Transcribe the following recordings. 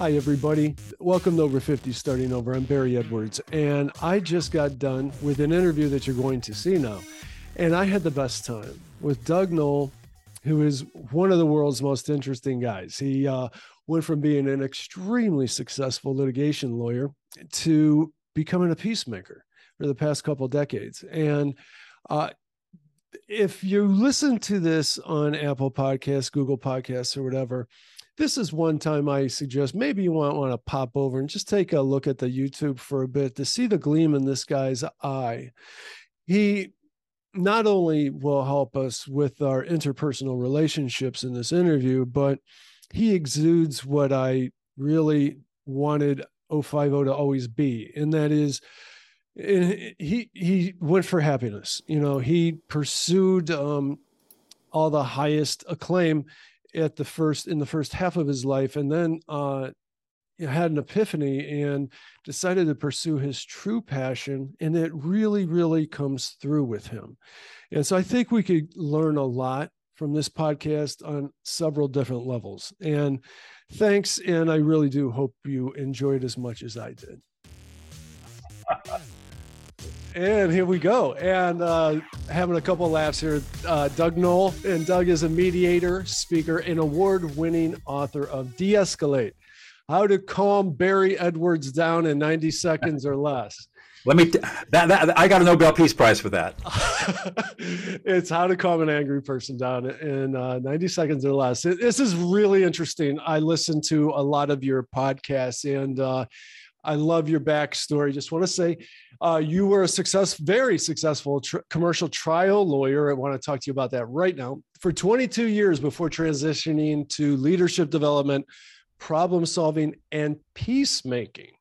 Hi, everybody. Welcome to Over 50 Starting Over. I'm Barry Edwards, and I just got done with an interview that you're going to see now. And I had the best time with Doug Noll, who is one of the world's most interesting guys. He uh, went from being an extremely successful litigation lawyer to becoming a peacemaker for the past couple decades. And uh, if you listen to this on Apple Podcasts, Google Podcasts, or whatever, this is one time I suggest maybe you want, want to pop over and just take a look at the YouTube for a bit to see the gleam in this guy's eye. He not only will help us with our interpersonal relationships in this interview, but he exudes what I really wanted 050 to always be, and that is he he went for happiness. You know, he pursued um, all the highest acclaim at the first in the first half of his life and then uh had an epiphany and decided to pursue his true passion and it really really comes through with him. And so i think we could learn a lot from this podcast on several different levels. And thanks and i really do hope you enjoyed as much as i did and here we go. And uh, having a couple laughs here. Uh, Doug Noll, and Doug is a mediator, speaker, and award winning author of De Escalate How to Calm Barry Edwards Down in 90 Seconds or Less. Let me, t- that, that, I got a Nobel Peace Prize for that. it's how to calm an angry person down in uh, 90 seconds or less. It, this is really interesting. I listen to a lot of your podcasts and uh, I love your backstory. Just want to say uh, you were a success, very successful tr- commercial trial lawyer. I want to talk to you about that right now. For 22 years before transitioning to leadership development, problem solving, and peacemaking.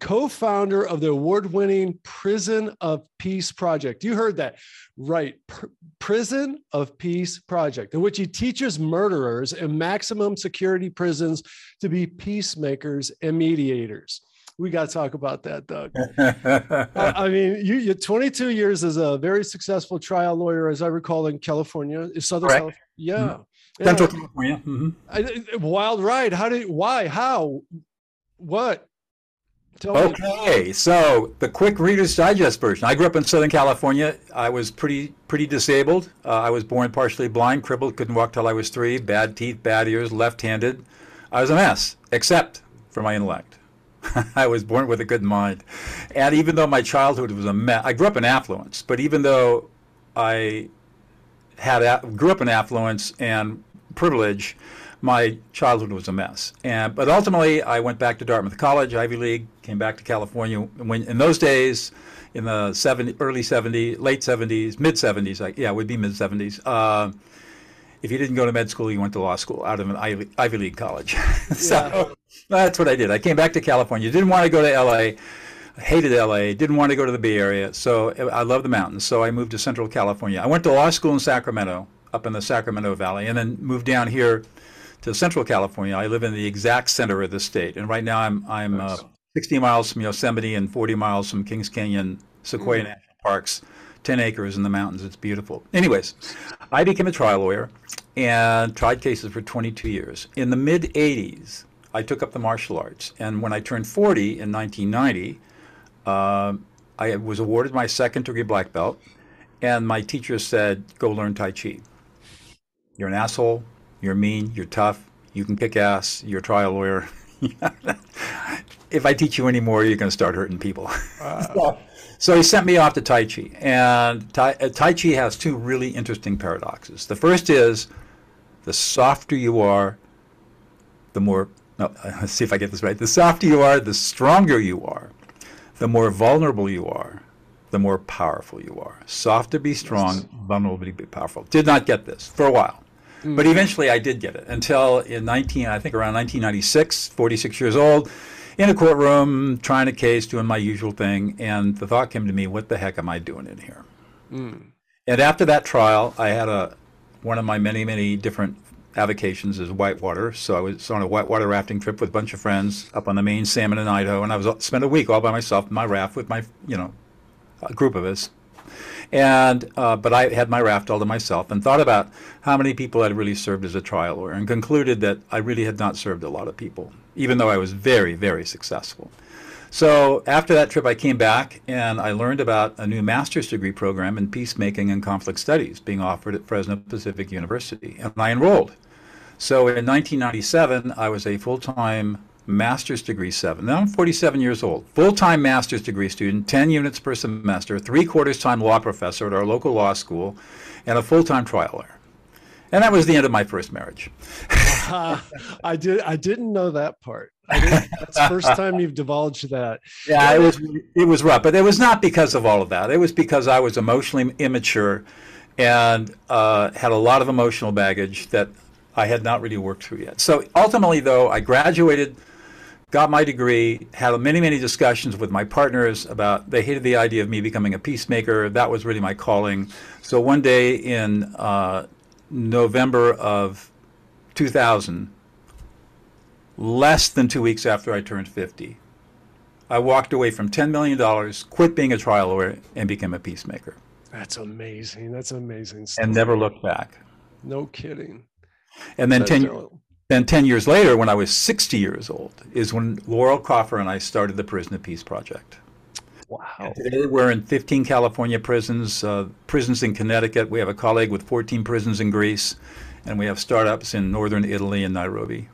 Co founder of the award winning Prison of Peace Project. You heard that right. Pr- Prison of Peace Project, in which he teaches murderers in maximum security prisons to be peacemakers and mediators we got to talk about that, Doug. I mean, you, you 22 years as a very successful trial lawyer, as I recall, in California, Southern Correct. California. Yeah. Mm-hmm. Central California. Mm-hmm. I, wild ride. How did, why, how, what? Tell okay, me. so the quick Reader's Digest version. I grew up in Southern California. I was pretty pretty disabled. Uh, I was born partially blind, crippled, couldn't walk till I was three. Bad teeth, bad ears, left-handed. I was a mess, except for my intellect. I was born with a good mind. And even though my childhood was a mess, I grew up in affluence, but even though I had grew up in affluence and privilege, my childhood was a mess. And but ultimately, I went back to Dartmouth College, Ivy League, came back to California. When in those days, in the 70, early 70s, late 70s, mid 70s, like yeah, it would be mid 70s. Uh, if you didn't go to med school, you went to law school out of an Ivy, Ivy League college. so. That's what I did. I came back to California. Didn't want to go to LA. hated LA. Didn't want to go to the Bay Area. So I love the mountains. So I moved to Central California. I went to law school in Sacramento, up in the Sacramento Valley, and then moved down here to Central California. I live in the exact center of the state, and right now I'm I'm uh, 60 miles from Yosemite and 40 miles from Kings Canyon, Sequoia mm. National Parks. 10 acres in the mountains. It's beautiful. Anyways, I became a trial lawyer and tried cases for 22 years. In the mid 80s, I took up the martial arts. And when I turned 40 in 1990, uh, I was awarded my second degree black belt. And my teacher said, go learn Tai Chi. You're an asshole. You're mean. You're tough. You can kick ass. You're a trial lawyer. if I teach you anymore, you're going to start hurting people. so, so he sent me off to Tai Chi. And tai, uh, tai Chi has two really interesting paradoxes. The first is the softer you are, the more, no, let's see if I get this right. The softer you are, the stronger you are. The more vulnerable you are, the more powerful you are. Soft to be strong, yes. vulnerable to be powerful. Did not get this for a while. Mm. But eventually I did get it until in 19, I think around 1996, 46 years old, in a courtroom, trying a case, doing my usual thing. And the thought came to me, what the heck am I doing in here? Mm. And after that trial, I had a one of my many, many different avocations is whitewater. So I was on a whitewater rafting trip with a bunch of friends up on the main salmon in Idaho, and I was spent a week all by myself in my raft with my, you know, a group of us. And uh, but I had my raft all to myself and thought about how many people I'd really served as a trial lawyer, and concluded that I really had not served a lot of people, even though I was very, very successful. So after that trip, I came back and I learned about a new master's degree program in peacemaking and conflict studies being offered at Fresno Pacific University, and I enrolled. So in 1997, I was a full-time master's degree seven. Now I'm 47 years old. Full-time master's degree student, 10 units per semester, three quarters time law professor at our local law school, and a full-time trial lawyer. And that was the end of my first marriage. uh, I did. I didn't know that part. that's the first time you've divulged that. Yeah, it was it was rough, but it was not because of all of that. It was because I was emotionally immature and uh, had a lot of emotional baggage that I had not really worked through yet. So ultimately, though, I graduated got my degree, had many, many discussions with my partners about they hated the idea of me becoming a peacemaker. That was really my calling. So one day in uh, November of 2000, less than two weeks after I turned 50, I walked away from $10 million, quit being a trial lawyer, and became a peacemaker. That's amazing. That's amazing. Stuff. And never looked back. No kidding. And then 10, then 10 years later, when I was 60 years old, is when Laurel Kaufer and I started the Prison of Peace Project. Wow. And today we're in 15 California prisons, uh, prisons in Connecticut. We have a colleague with 14 prisons in Greece, and we have startups in northern Italy and Nairobi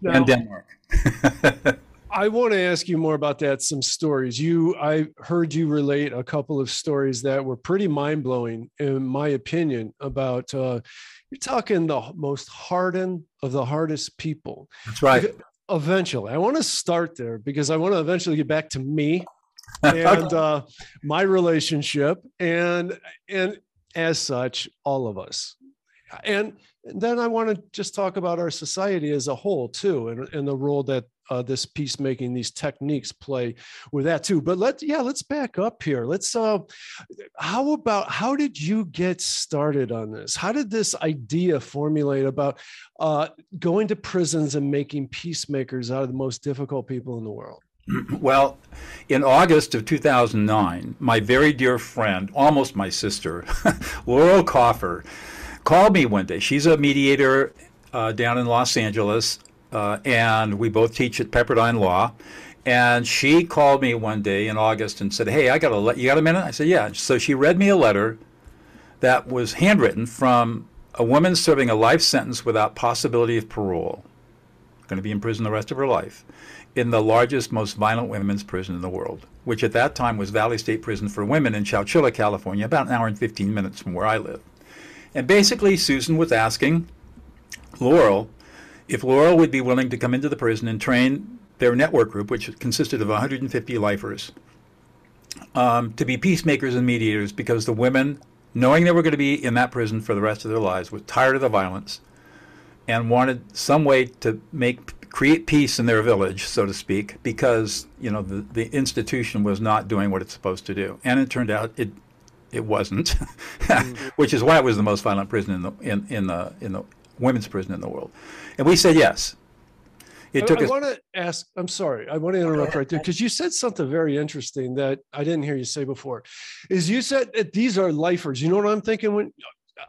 now, and Denmark. I want to ask you more about that. Some stories you, I heard you relate a couple of stories that were pretty mind blowing, in my opinion, about uh, you're talking the most hardened of the hardest people. That's right. Eventually, I want to start there because I want to eventually get back to me and uh, my relationship, and and as such, all of us. And then I want to just talk about our society as a whole too, and, and the role that uh, this peacemaking, these techniques play with that too. But let's yeah, let's back up here. Let's uh, how about how did you get started on this? How did this idea formulate about uh, going to prisons and making peacemakers out of the most difficult people in the world? Well, in August of 2009, my very dear friend, almost my sister, Laurel Kaufer, called me one day. She's a mediator uh, down in Los Angeles, uh, and we both teach at Pepperdine Law. And she called me one day in August and said, "Hey, I got a le- you got a minute?" I said, "Yeah." So she read me a letter that was handwritten from a woman serving a life sentence without possibility of parole, going to be in prison the rest of her life, in the largest, most violent women's prison in the world, which at that time was Valley State Prison for Women in Chowchilla, California, about an hour and 15 minutes from where I live. And basically, Susan was asking Laurel if Laurel would be willing to come into the prison and train their network group, which consisted of 150 lifers, um, to be peacemakers and mediators because the women, knowing they were going to be in that prison for the rest of their lives, were tired of the violence and wanted some way to make create peace in their village, so to speak, because you know the, the institution was not doing what it's supposed to do, and it turned out it it wasn't, mm-hmm. which is why it was the most violent prison in the in, in the in the women's prison in the world. And we said yes. It took I, I want to ask, I'm sorry, I want to interrupt right there because you said something very interesting that I didn't hear you say before. Is you said that these are lifers. You know what I'm thinking when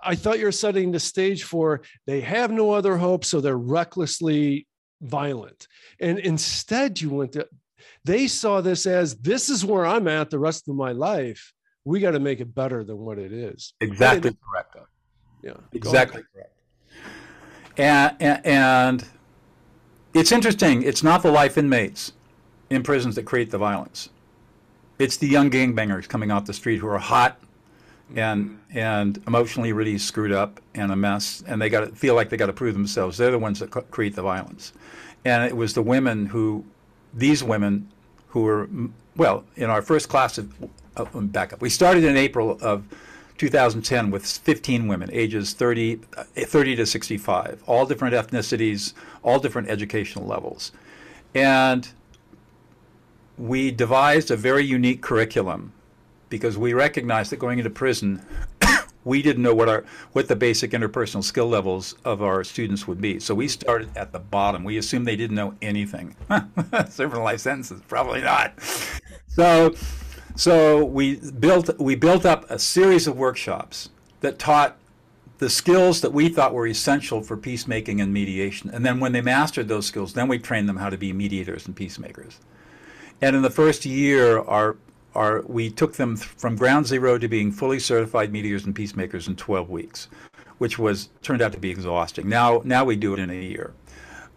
I thought you're setting the stage for they have no other hope, so they're recklessly violent. And instead, you went to, they saw this as this is where I'm at the rest of my life. We got to make it better than what it is. Exactly correct. Yeah. Exactly correct. And, and, it's interesting. It's not the life inmates in prisons that create the violence. It's the young gangbangers coming off the street who are hot and and emotionally really screwed up and a mess, and they got to feel like they got to prove themselves. They're the ones that create the violence. And it was the women who, these women, who were well in our first class of uh, back up. We started in April of 2010 with 15 women, ages 30, uh, 30 to 65, all different ethnicities, all different educational levels. And we devised a very unique curriculum because we recognized that going into prison, we didn't know what our what the basic interpersonal skill levels of our students would be. So we started at the bottom. We assumed they didn't know anything. Serving life sentences, probably not. So So we built we built up a series of workshops that taught the skills that we thought were essential for peacemaking and mediation. And then when they mastered those skills, then we trained them how to be mediators and peacemakers. And in the first year, our our we took them from ground zero to being fully certified mediators and peacemakers in 12 weeks, which was turned out to be exhausting. Now now we do it in a year.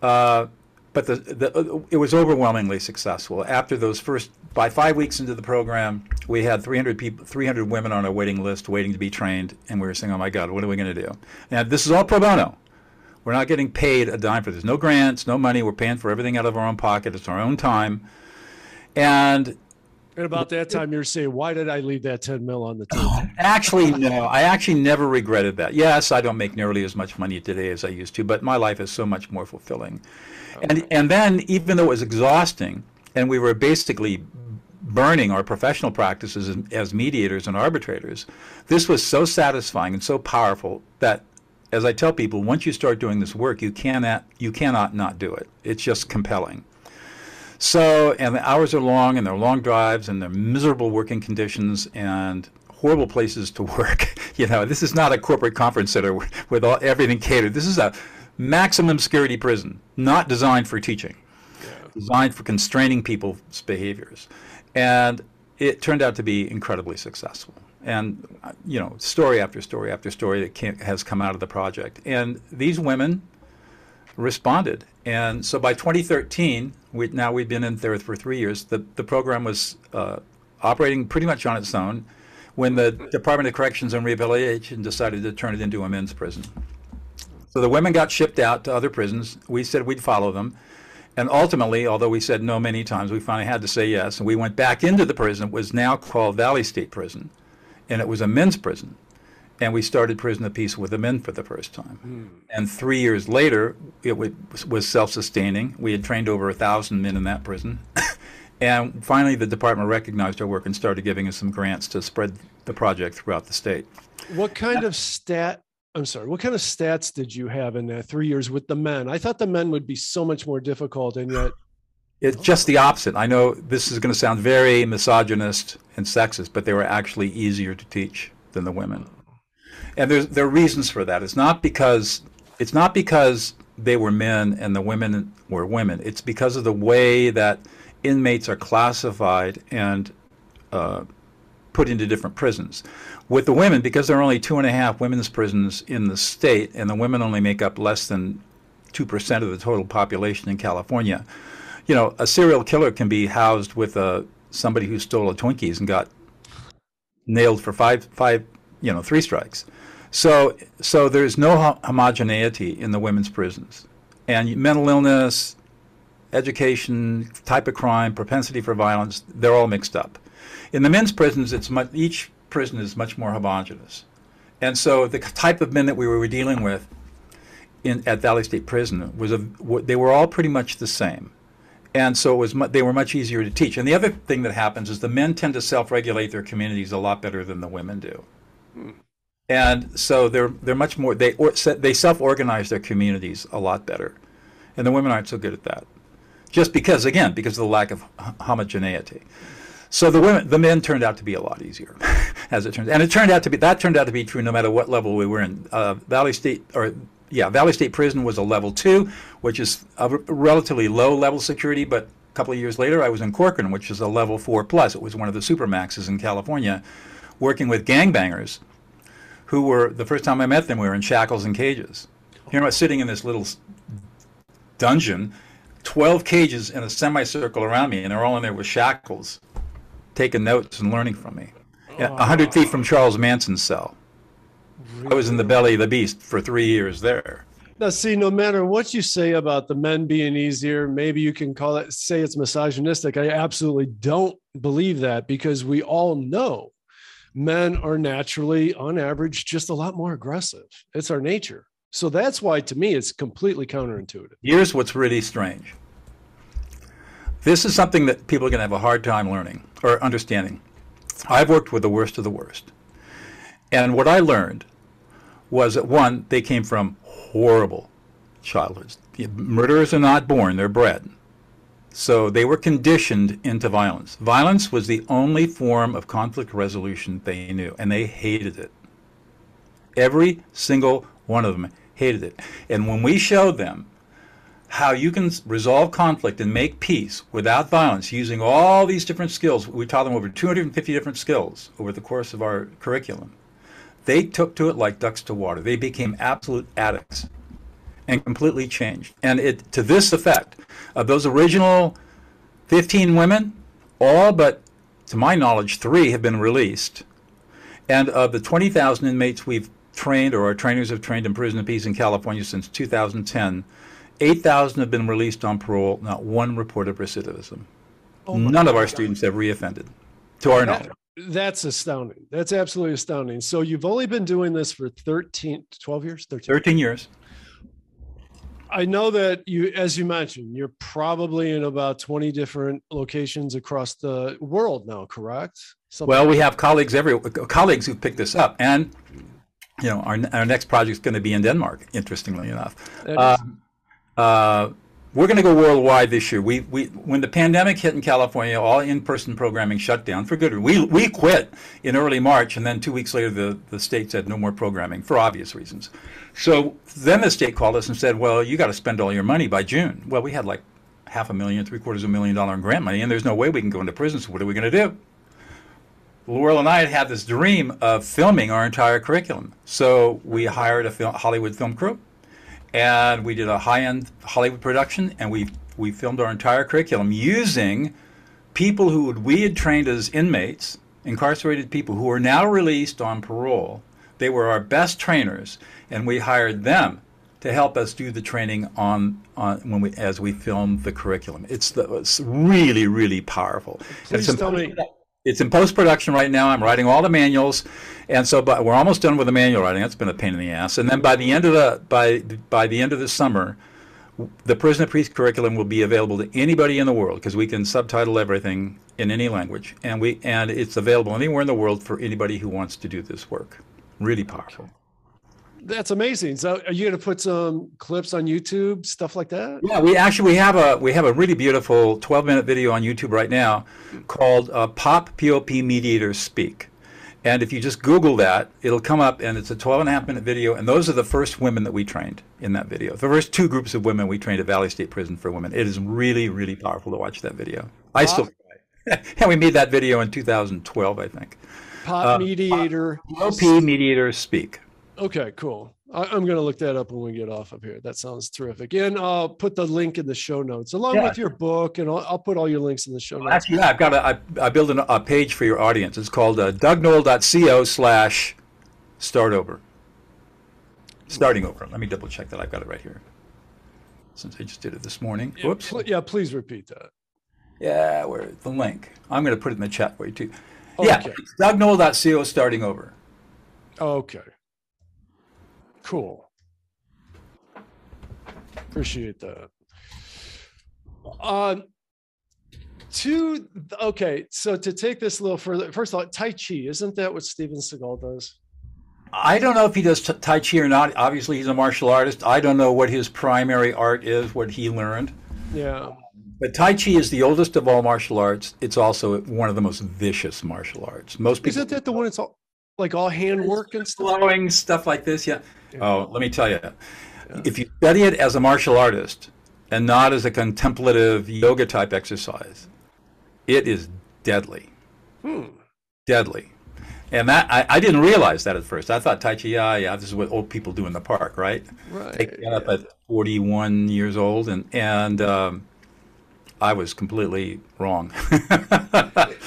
Uh, but the, the, it was overwhelmingly successful. After those first, by five weeks into the program, we had 300 people, 300 women on our waiting list waiting to be trained, and we were saying, "Oh my God, what are we going to do?" And this is all pro bono. We're not getting paid a dime for this. No grants, no money. We're paying for everything out of our own pocket. It's our own time. And and about that time, you're saying, why did I leave that 10 mil on the table? Oh, actually, no. I actually never regretted that. Yes, I don't make nearly as much money today as I used to, but my life is so much more fulfilling. And and then even though it was exhausting, and we were basically burning our professional practices as, as mediators and arbitrators, this was so satisfying and so powerful that as I tell people, once you start doing this work, you cannot you cannot not do it. It's just compelling. So, and the hours are long, and they're long drives, and they're miserable working conditions, and horrible places to work. you know, this is not a corporate conference center with all, everything catered. This is a maximum security prison, not designed for teaching, yeah. designed for constraining people's behaviors. And it turned out to be incredibly successful. And, you know, story after story after story that has come out of the project. And these women responded. And so by 2013, we, now we've been in there for three years, the, the program was uh, operating pretty much on its own when the Department of Corrections and Rehabilitation decided to turn it into a men's prison. So the women got shipped out to other prisons. We said we'd follow them. And ultimately, although we said no many times, we finally had to say yes. And we went back into the prison. It was now called Valley State Prison. And it was a men's prison and we started Prison of Peace with the men for the first time. Mm. And three years later, it was self-sustaining. We had trained over a thousand men in that prison, and finally, the department recognized our work and started giving us some grants to spread the project throughout the state. What kind of stat? I'm sorry. What kind of stats did you have in that three years with the men? I thought the men would be so much more difficult, and yet it's just the opposite. I know this is going to sound very misogynist and sexist, but they were actually easier to teach than the women and there's there are reasons for that. It's not because it's not because they were men and the women were women. It's because of the way that inmates are classified and uh, put into different prisons. With the women, because there are only two and a half women's prisons in the state, and the women only make up less than two percent of the total population in California. You know, a serial killer can be housed with a somebody who stole a Twinkies and got nailed for five five you know three strikes. So, so there's no homogeneity in the women's prisons. And mental illness, education, type of crime, propensity for violence, they're all mixed up. In the men's prisons, it's much, each prison is much more homogenous. And so the type of men that we were dealing with in, at Valley State Prison was a, they were all pretty much the same. And so it was mu- they were much easier to teach. And the other thing that happens is the men tend to self-regulate their communities a lot better than the women do. And so they're they're much more they or, they self-organize their communities a lot better, and the women aren't so good at that, just because again because of the lack of homogeneity. So the women the men turned out to be a lot easier, as it turns, and it turned out to be that turned out to be true no matter what level we were in. Uh, Valley State or yeah Valley State Prison was a level two, which is a relatively low level security, but a couple of years later I was in Corcoran, which is a level four plus. It was one of the supermaxes in California, working with gangbangers who were the first time I met them, we were in shackles and cages. Here I'm sitting in this little dungeon, 12 cages in a semicircle around me, and they're all in there with shackles, taking notes and learning from me. A 100 feet from Charles Manson's cell. I was in the belly of the beast for three years there. Now, see, no matter what you say about the men being easier, maybe you can call it, say it's misogynistic. I absolutely don't believe that because we all know men are naturally, on average, just a lot more aggressive. It's our nature. So that's why, to me, it's completely counterintuitive. Here's what's really strange this is something that people are going to have a hard time learning or understanding. I've worked with the worst of the worst. And what I learned was that one, they came from horrible childhoods. Murderers are not born, they're bred. So they were conditioned into violence. Violence was the only form of conflict resolution they knew, and they hated it. Every single one of them hated it. And when we showed them how you can resolve conflict and make peace without violence using all these different skills, we taught them over 250 different skills over the course of our curriculum. They took to it like ducks to water. They became absolute addicts and completely changed. And it to this effect of those original 15 women, all but to my knowledge, three have been released. And of the 20,000 inmates we've trained or our trainers have trained in prison and peace in California since 2010, 8,000 have been released on parole, not one reported recidivism. Oh None of our God. students have reoffended, to our knowledge. That's astounding. That's absolutely astounding. So you've only been doing this for 13, 12 years? 13, 13 years. I know that you, as you mentioned, you're probably in about 20 different locations across the world now, correct? Something well, we have colleagues every colleagues who picked this up, and you know, our, our next project is going to be in Denmark. Interestingly enough, uh, uh, we're going to go worldwide this year. We, we, when the pandemic hit in California, all in-person programming shut down for good. We, we quit in early March, and then two weeks later, the, the state said no more programming for obvious reasons. So then the state called us and said, well, you got to spend all your money by June. Well, we had like half a million, three quarters of a million dollar in grant money, and there's no way we can go into prison. So what are we going to do? Laurel and I had had this dream of filming our entire curriculum. So we hired a film, Hollywood film crew, and we did a high-end Hollywood production, and we we filmed our entire curriculum using people who we had trained as inmates, incarcerated people who are now released on parole. They were our best trainers, and we hired them to help us do the training on, on when we as we filmed the curriculum. It's, the, it's really really powerful. Please it's tell me. It's in post production right now. I'm writing all the manuals, and so but we're almost done with the manual writing. That's been a pain in the ass. And then by the end of the by by the end of the summer, the prison priest curriculum will be available to anybody in the world because we can subtitle everything in any language, and we and it's available anywhere in the world for anybody who wants to do this work. Really powerful. That's amazing. So, are you going to put some clips on YouTube, stuff like that? Yeah, we actually we have a we have a really beautiful 12 minute video on YouTube right now called uh, "Pop POP Mediators Speak," and if you just Google that, it'll come up, and it's a 12 and a half minute video. And those are the first women that we trained in that video. The first two groups of women we trained at Valley State Prison for Women. It is really really powerful to watch that video. I still and we made that video in 2012, I think. Pop uh, mediator. POP mediators speak. Okay, cool. I, am going to look that up when we get off of here. That sounds terrific. And I'll put the link in the show notes along yeah. with your book, and I'll, I'll, put all your links in the show notes. Actually, yeah, I've got a, I, I built an, a page for your audience. It's called uh, dougnoll.co slash start over. Starting over. Let me double check that I've got it right here. Since I just did it this morning. Yeah, Whoops. Pl- yeah, please repeat that. Yeah, where the link. I'm going to put it in the chat for you too. Okay. Yeah, dougnoll.co starting over. Okay. Cool. Appreciate that. Um, to okay, so to take this a little further, first of all, Tai Chi isn't that what Steven Seagal does? I don't know if he does Tai Chi or not. Obviously, he's a martial artist. I don't know what his primary art is, what he learned. Yeah. But Tai Chi is the oldest of all martial arts. It's also one of the most vicious martial arts. Most people. Isn't that the one that's all like all handwork and stuff? Flowing stuff like this, yeah. Oh, let me tell you, if you study it as a martial artist and not as a contemplative yoga type exercise, it is deadly. Hmm. Deadly. And that I, I, didn't realize that at first. I thought Tai Chi, yeah, yeah, this is what old people do in the park, right? Right. Take that up at 41 years old, and and um, I was completely wrong.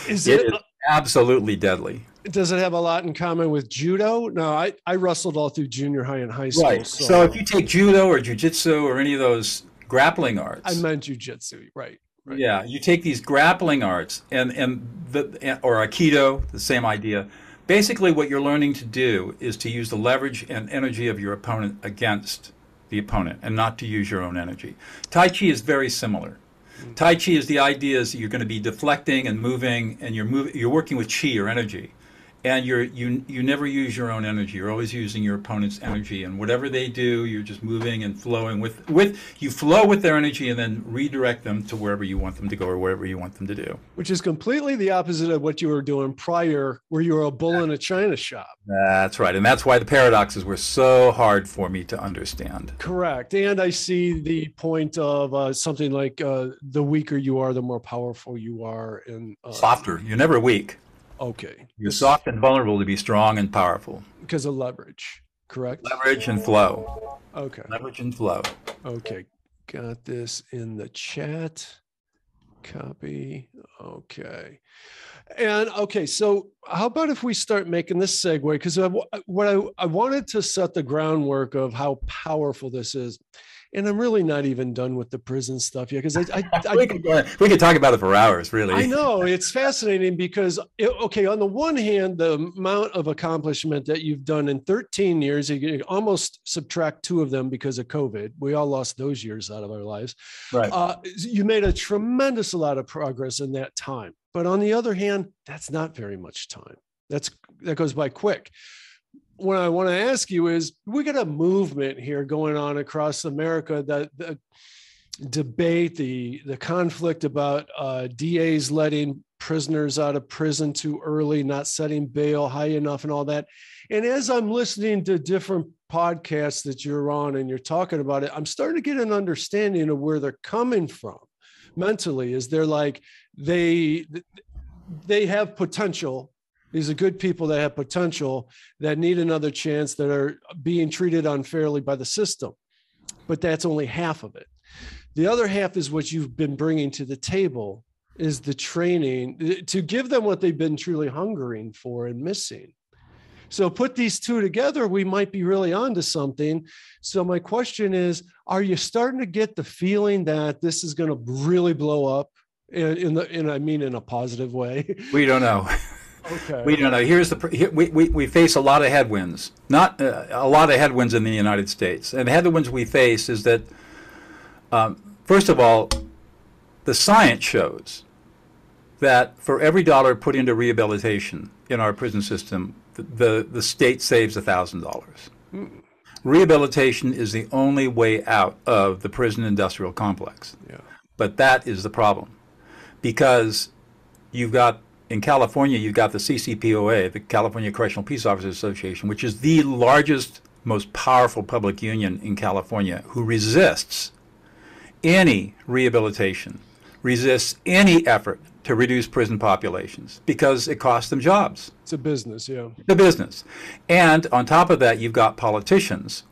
is it, it is absolutely deadly does it have a lot in common with judo? No, I, I wrestled all through junior high and high school. Right. So, so if you take judo or jujitsu or any of those grappling arts, I meant jujitsu, right? Right. Yeah, you take these grappling arts and and the or aikido, the same idea. Basically, what you're learning to do is to use the leverage and energy of your opponent against the opponent, and not to use your own energy. Tai Chi is very similar. Mm-hmm. Tai Chi is the idea is you're going to be deflecting and moving, and you're moving, you're working with chi or energy and you're you you never use your own energy. You're always using your opponent's energy. And whatever they do you're just moving and flowing with with you flow with their energy and then redirect them to wherever you want them to go or wherever you want them to do. Which is completely the opposite of what you were doing prior where you were a bull in a china shop. That's right. And that's why the paradoxes were so hard for me to understand. Correct. And i see the point of uh, something like uh, the weaker you are the more powerful you are and uh, softer. You're never weak Okay. You're soft and vulnerable to be strong and powerful. Because of leverage, correct? Leverage and flow. Okay. Leverage and flow. Okay. Got this in the chat. Copy. Okay. And okay, so how about if we start making this segue? Because what I, I wanted to set the groundwork of how powerful this is and I'm really not even done with the prison stuff yet because I, I, I we, could, we, could, talk about it for hours. Really, I know it's fascinating because it, okay, on the one hand, the amount of accomplishment that you've done in 13 years, you almost subtract two of them because of COVID. We all lost those years out of our lives. Right. Uh, you made a tremendous lot of progress in that time, but on the other hand, that's not very much time. That's that goes by quick what I want to ask you is we got a movement here going on across America that the debate, the the conflict about uh, DAs letting prisoners out of prison too early, not setting bail high enough, and all that. And as I'm listening to different podcasts that you're on and you're talking about it, I'm starting to get an understanding of where they're coming from mentally. Is they're like they they have potential these are good people that have potential that need another chance that are being treated unfairly by the system. But that's only half of it. The other half is what you've been bringing to the table is the training eh, to give them what they've been truly hungering for and missing. So put these two together, we might be really onto something. So my question is, are you starting to get the feeling that this is going to really blow up in, in the in I mean in a positive way? We don't know. Okay. We don't know. Here's the here, we, we, we face a lot of headwinds, not uh, a lot of headwinds in the United States. And the headwinds we face is that, um, first of all, the science shows that for every dollar put into rehabilitation in our prison system, the, the, the state saves $1,000. Mm. Rehabilitation is the only way out of the prison industrial complex. Yeah. But that is the problem because you've got in California, you've got the CCPOA, the California Correctional Peace Officers Association, which is the largest, most powerful public union in California, who resists any rehabilitation, resists any effort to reduce prison populations because it costs them jobs. It's a business, yeah. The business. And on top of that, you've got politicians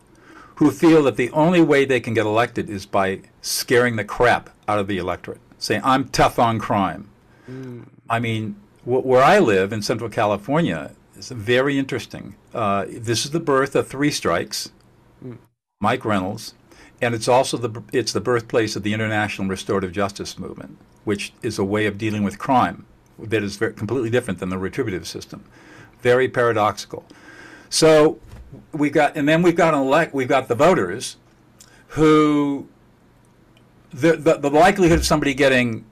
who feel that the only way they can get elected is by scaring the crap out of the electorate, saying, I'm tough on crime. Mm. I mean, where I live in Central California is very interesting. Uh, this is the birth of Three Strikes, mm. Mike Reynolds, and it's also the it's the birthplace of the International Restorative Justice Movement, which is a way of dealing with crime that is very, completely different than the retributive system. Very paradoxical. So we've got, and then we've got an elect, we've got the voters, who the, the the likelihood of somebody getting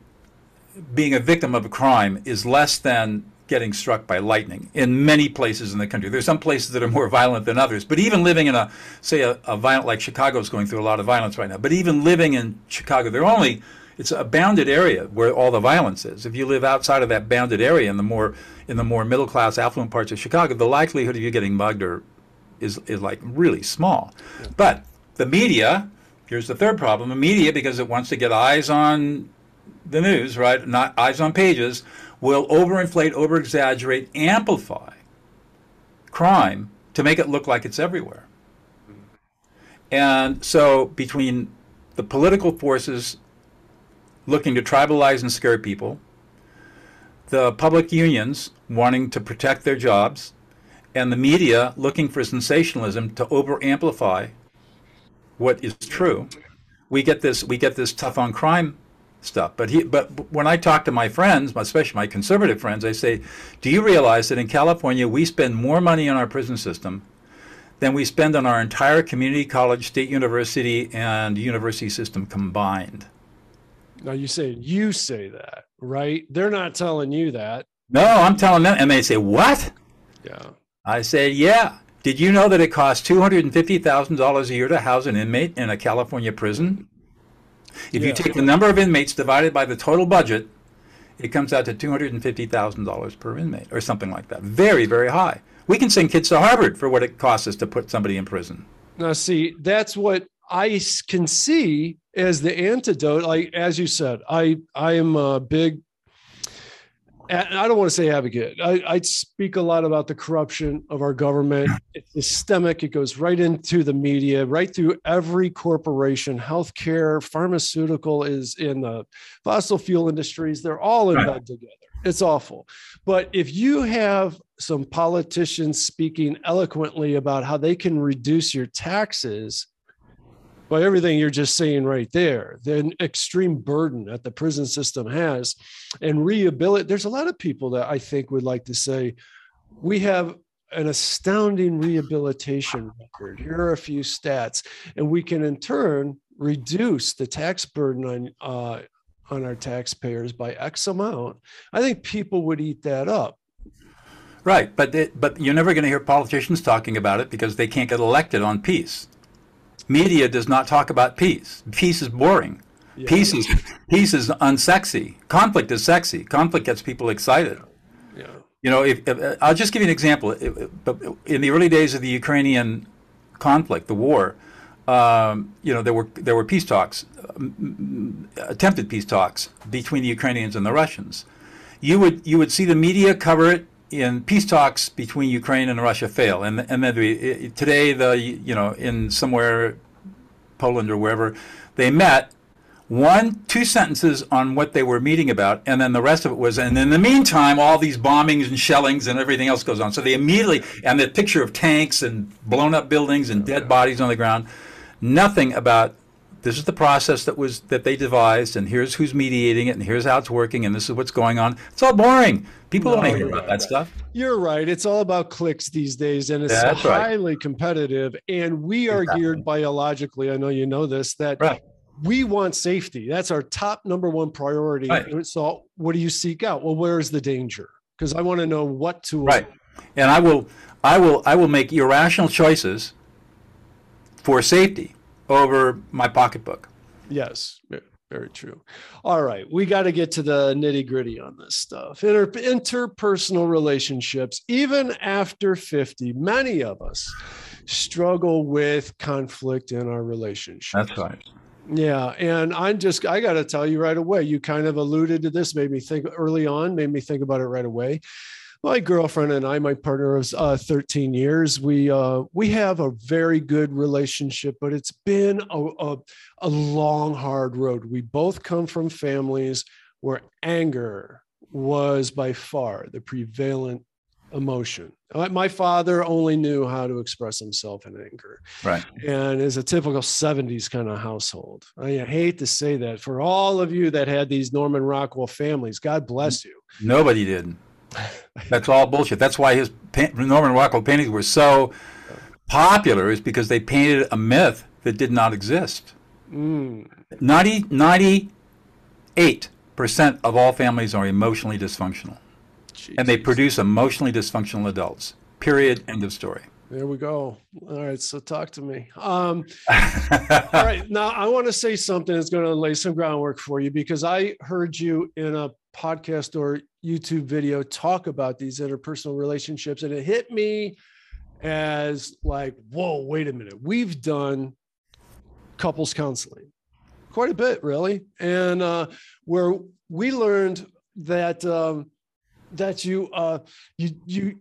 being a victim of a crime is less than getting struck by lightning in many places in the country. There's some places that are more violent than others, but even living in a, say, a, a violent, like Chicago is going through a lot of violence right now, but even living in Chicago, they're only, it's a bounded area where all the violence is. If you live outside of that bounded area in the more, in the more middle class, affluent parts of Chicago, the likelihood of you getting mugged or is, is like really small. Yeah. But the media, here's the third problem, the media, because it wants to get eyes on the news, right? Not eyes on pages, will overinflate, overexaggerate, amplify crime to make it look like it's everywhere. And so between the political forces looking to tribalize and scare people, the public unions wanting to protect their jobs, and the media looking for sensationalism to over amplify what is true, we get this we get this tough on crime stuff. But he, but when I talk to my friends, especially my conservative friends, I say, "Do you realize that in California we spend more money on our prison system than we spend on our entire community college, state university, and university system combined?" Now you say you say that, right? They're not telling you that. No, I'm telling them, and they say, "What?" Yeah. I said, yeah. Did you know that it costs $250,000 a year to house an inmate in a California prison? If Yeah. you take the number of inmates divided by the total budget, it comes out to $250,000 per inmate or something like that. Very, very high. We can send kids to Harvard for what it costs us to put somebody in prison. Now, see, that's what I can see as the antidote. Like as you said, I I am a big. A- I don't want to say advocate. I, I speak a lot about the corruption of our government. It's systemic. It goes right into the media, right through every corporation. Healthcare, pharmaceutical is in the fossil fuel industries. They're all in Right. bed together. It's awful. But if you have some politicians speaking eloquently about how they can reduce your taxes by everything you're just saying right there, the extreme burden that the prison system has, and rehabilitate. There's a lot of people that I think would like to say, we have an astounding rehabilitation record. Here are a few stats, and we can in turn reduce the tax burden on uh, on our taxpayers by X amount. I think people would eat that up. Right, but but you're never going to hear politicians talking about it because they can't get elected on peace. Media does not talk about peace. Peace is boring. Yeah. Peace is peace is unsexy. Conflict is sexy. Conflict gets people excited. Yeah. You know, if, if I'll just give you an example. If- if- but In the early days of the Ukrainian conflict, the war, um, you know, there were there were peace talks, um, attempted peace talks between the Ukrainians and the Russians. You would you would see the media cover it in peace talks between Ukraine and Russia fail, and and then the, eh, eh, today the you know in somewhere Poland or wherever they met one, two sentences on what they were meeting about, and then the rest of it was, and in the meantime, all these bombings and shellings and everything else goes on. So they immediately, and the picture of tanks and blown up buildings and dead bodies on the ground, nothing about this is the process that was that they devised, and here's who's mediating it, and here's how it's working, and this is what's going on. It's all boring. People don't want to hear about right. that stuff. You're right. It's all about clicks these days, and it's That's right. highly competitive. And we are Exactly. geared biologically. I know you know this that Right. we want safety. That's our top number one priority. Right. So, what do you seek out? Well, where's the danger? Because I want to know what to Right. And I will, I will, I will make irrational choices for safety over my pocketbook. Yes, very true. All right, we got to get to the nitty gritty on this stuff. Inter- interpersonal relationships, even after 50, many of us struggle with conflict in our relationships. That's right. Yeah, and I'm just I got to tell you right away. You kind of alluded to this, made me think early on, made me think about it right away. My girlfriend and I, my partner of uh, 13 years, we uh, we have a very good relationship, but it's been a, a a long, hard road. We both come from families where anger was by far the prevalent emotion. Uh, My father only knew how to express himself in anger Right. and is a typical 70s kind of household. I hate to say that for all of you that had these Norman Rockwell families, God bless you. Nobody did. That's all bullshit. That's why his Norman Rockwell paintings were so popular, is because they painted a myth that did not exist. Mm, 90, 98% of all families are emotionally dysfunctional, and they produce emotionally dysfunctional adults. Period. End of story. There we go. All right, so talk to me. Um, all right, now I want to say something that's going to lay some groundwork for you because I heard you in a podcast or YouTube video talk about these interpersonal relationships, and it hit me as like, whoa, wait a minute. We've done couples counseling. Quite a bit, really, and uh, where we learned that um, that you uh, you you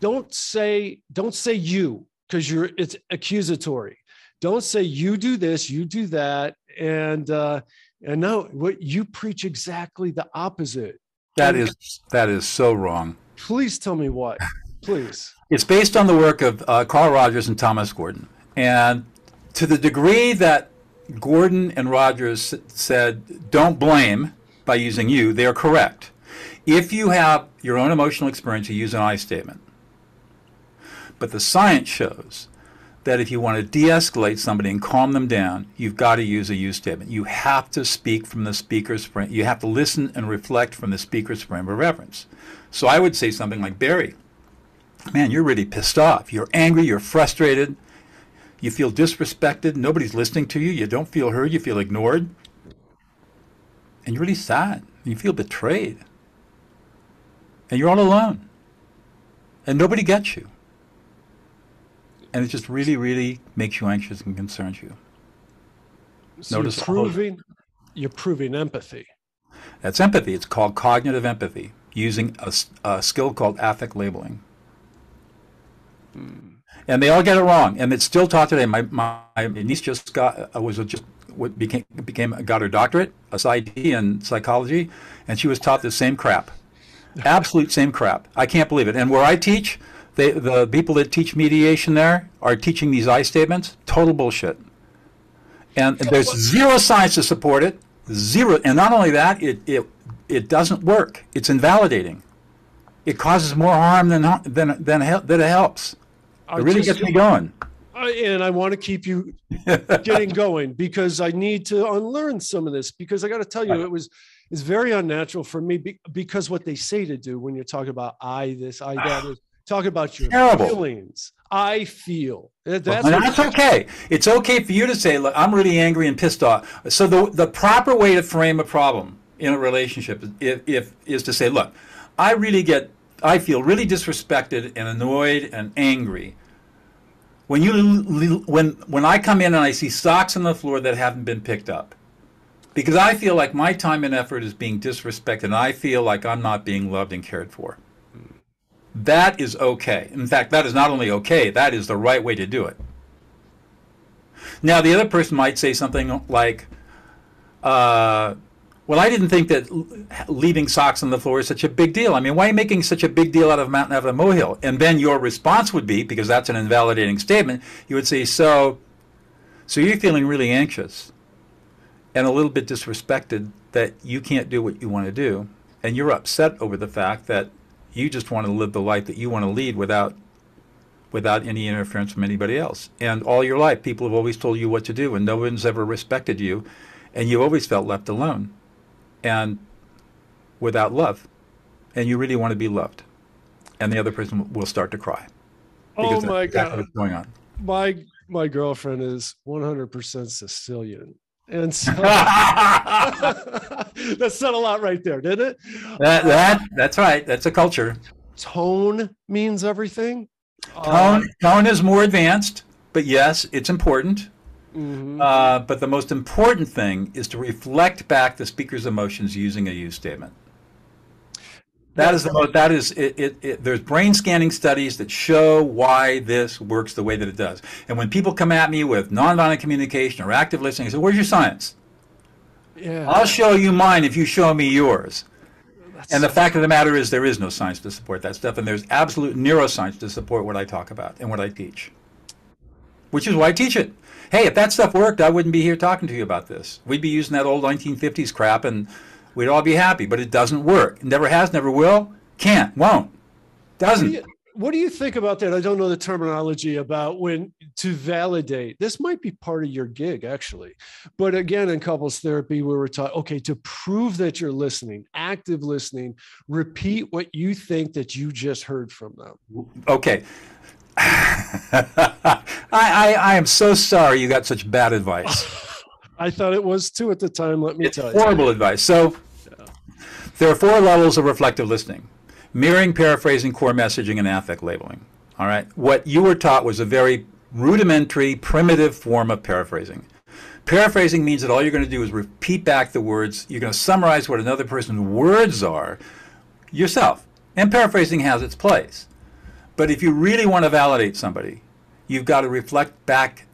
don't say don't say you because you're it's accusatory. Don't say you do this you do that and uh and no what you preach exactly the opposite That is that is so wrong. please tell me what please It's based on the work of uh, Carl Rogers and Thomas Gordon. And to the degree that Gordon and Rogers said, don't blame by using you, they are correct. If you have your own emotional experience, you use an I statement. But the science shows that if you want to de escalate somebody and calm them down, you've got to use a you statement. You have to speak from the speaker's frame. You have to listen and reflect from the speaker's frame of reference. So I would say something like, Barry, man, you're really pissed off. You're angry. You're frustrated. You feel disrespected. Nobody's listening to you. You don't feel heard. You feel ignored. And you're really sad. You feel betrayed. And you're all alone. And nobody gets you. And it just really, really makes you anxious and concerns you. So Notice you're proving, you're proving empathy. That's empathy. It's called cognitive empathy, using a, a skill called affect labeling. Hmm. And they all get it wrong, and it's still taught today. My, my, my niece just got uh, was just what became became got her doctorate, a PsyD in psychology, and she was taught the same crap, absolute same crap. I can't believe it. And where I teach, they, the people that teach mediation there are teaching these I statements. Total bullshit. And there's zero science to support it. Zero. And not only that, it, it, it doesn't work. It's invalidating. It causes more harm than, than, than, than it helps. It really gets me going. I, and I want to keep you getting going because I need to unlearn some of this because I got to tell you, it was it's very unnatural for me because what they say to do when you're talking about I this, I that is talk about your Terrible. feelings. I feel that's, well, that's okay. It's okay for you to say, "Look, I'm really angry and pissed off." So the the proper way to frame a problem in a relationship, if, if is to say, "Look, I really get, I feel really disrespected and annoyed and angry." When you when when I come in and I see socks on the floor that haven't been picked up, because I feel like my time and effort is being disrespected, and I feel like I'm not being loved and cared for. That is okay. In fact, that is not only okay, that is the right way to do it. Now, the other person might say something like, uh, well, I didn't think that leaving socks on the floor is such a big deal. I mean, why are you making such a big deal out of a mountain, out of a molehill? And then your response would be, because that's an invalidating statement, you would say, so, so you're feeling really anxious and a little bit disrespected that you can't do what you want to do. And you're upset over the fact that you just want to live the life that you want to lead without without any interference from anybody else. And all your life, people have always told you what to do, and no one's ever respected you, and you always felt left alone, and without love, and you really want to be loved, and the other person will start to cry. Oh my God! What's going on? My my girlfriend is 100% Sicilian, and so that said a lot right there, didn't it? That, that that's right. That's a culture. Tone means everything. Tone, tone is more advanced, but yes, it's important. Mm-hmm. Uh, but the most important thing is to reflect back the speaker's emotions using a use statement. That is the most, that is it, it, it, There's brain scanning studies that show why this works the way that it does. And when people come at me with nonviolent communication or active listening, I say, "Where's your science?" Yeah. I'll show you mine if you show me yours. That's and the fact of the matter is, there is no science to support that stuff, and there's absolute neuroscience to support what I talk about and what I teach. Which is why I teach it. Hey, if that stuff worked, I wouldn't be here talking to you about this. We'd be using that old 1950s crap and we'd all be happy. But it doesn't work. It never has, never will, can't, won't, doesn't. What do you think about that? I don't know the terminology about when to validate. This might be part of your gig, actually. But again, in couples therapy, we were taught okay, to prove that you're listening, active listening, repeat what you think that you just heard from them. Okay. I, I, I am so sorry you got such bad advice. I thought it was too at the time. Let me it's tell you. Horrible advice. So. There are four levels of reflective listening: mirroring, paraphrasing, core messaging, and affect labeling. All right. What you were taught was a very rudimentary, primitive form of paraphrasing. Paraphrasing means that all you're going to do is repeat back the words. You're going to summarize what another person's words are yourself. And paraphrasing has its place. But if you really want to validate somebody, you've got to reflect back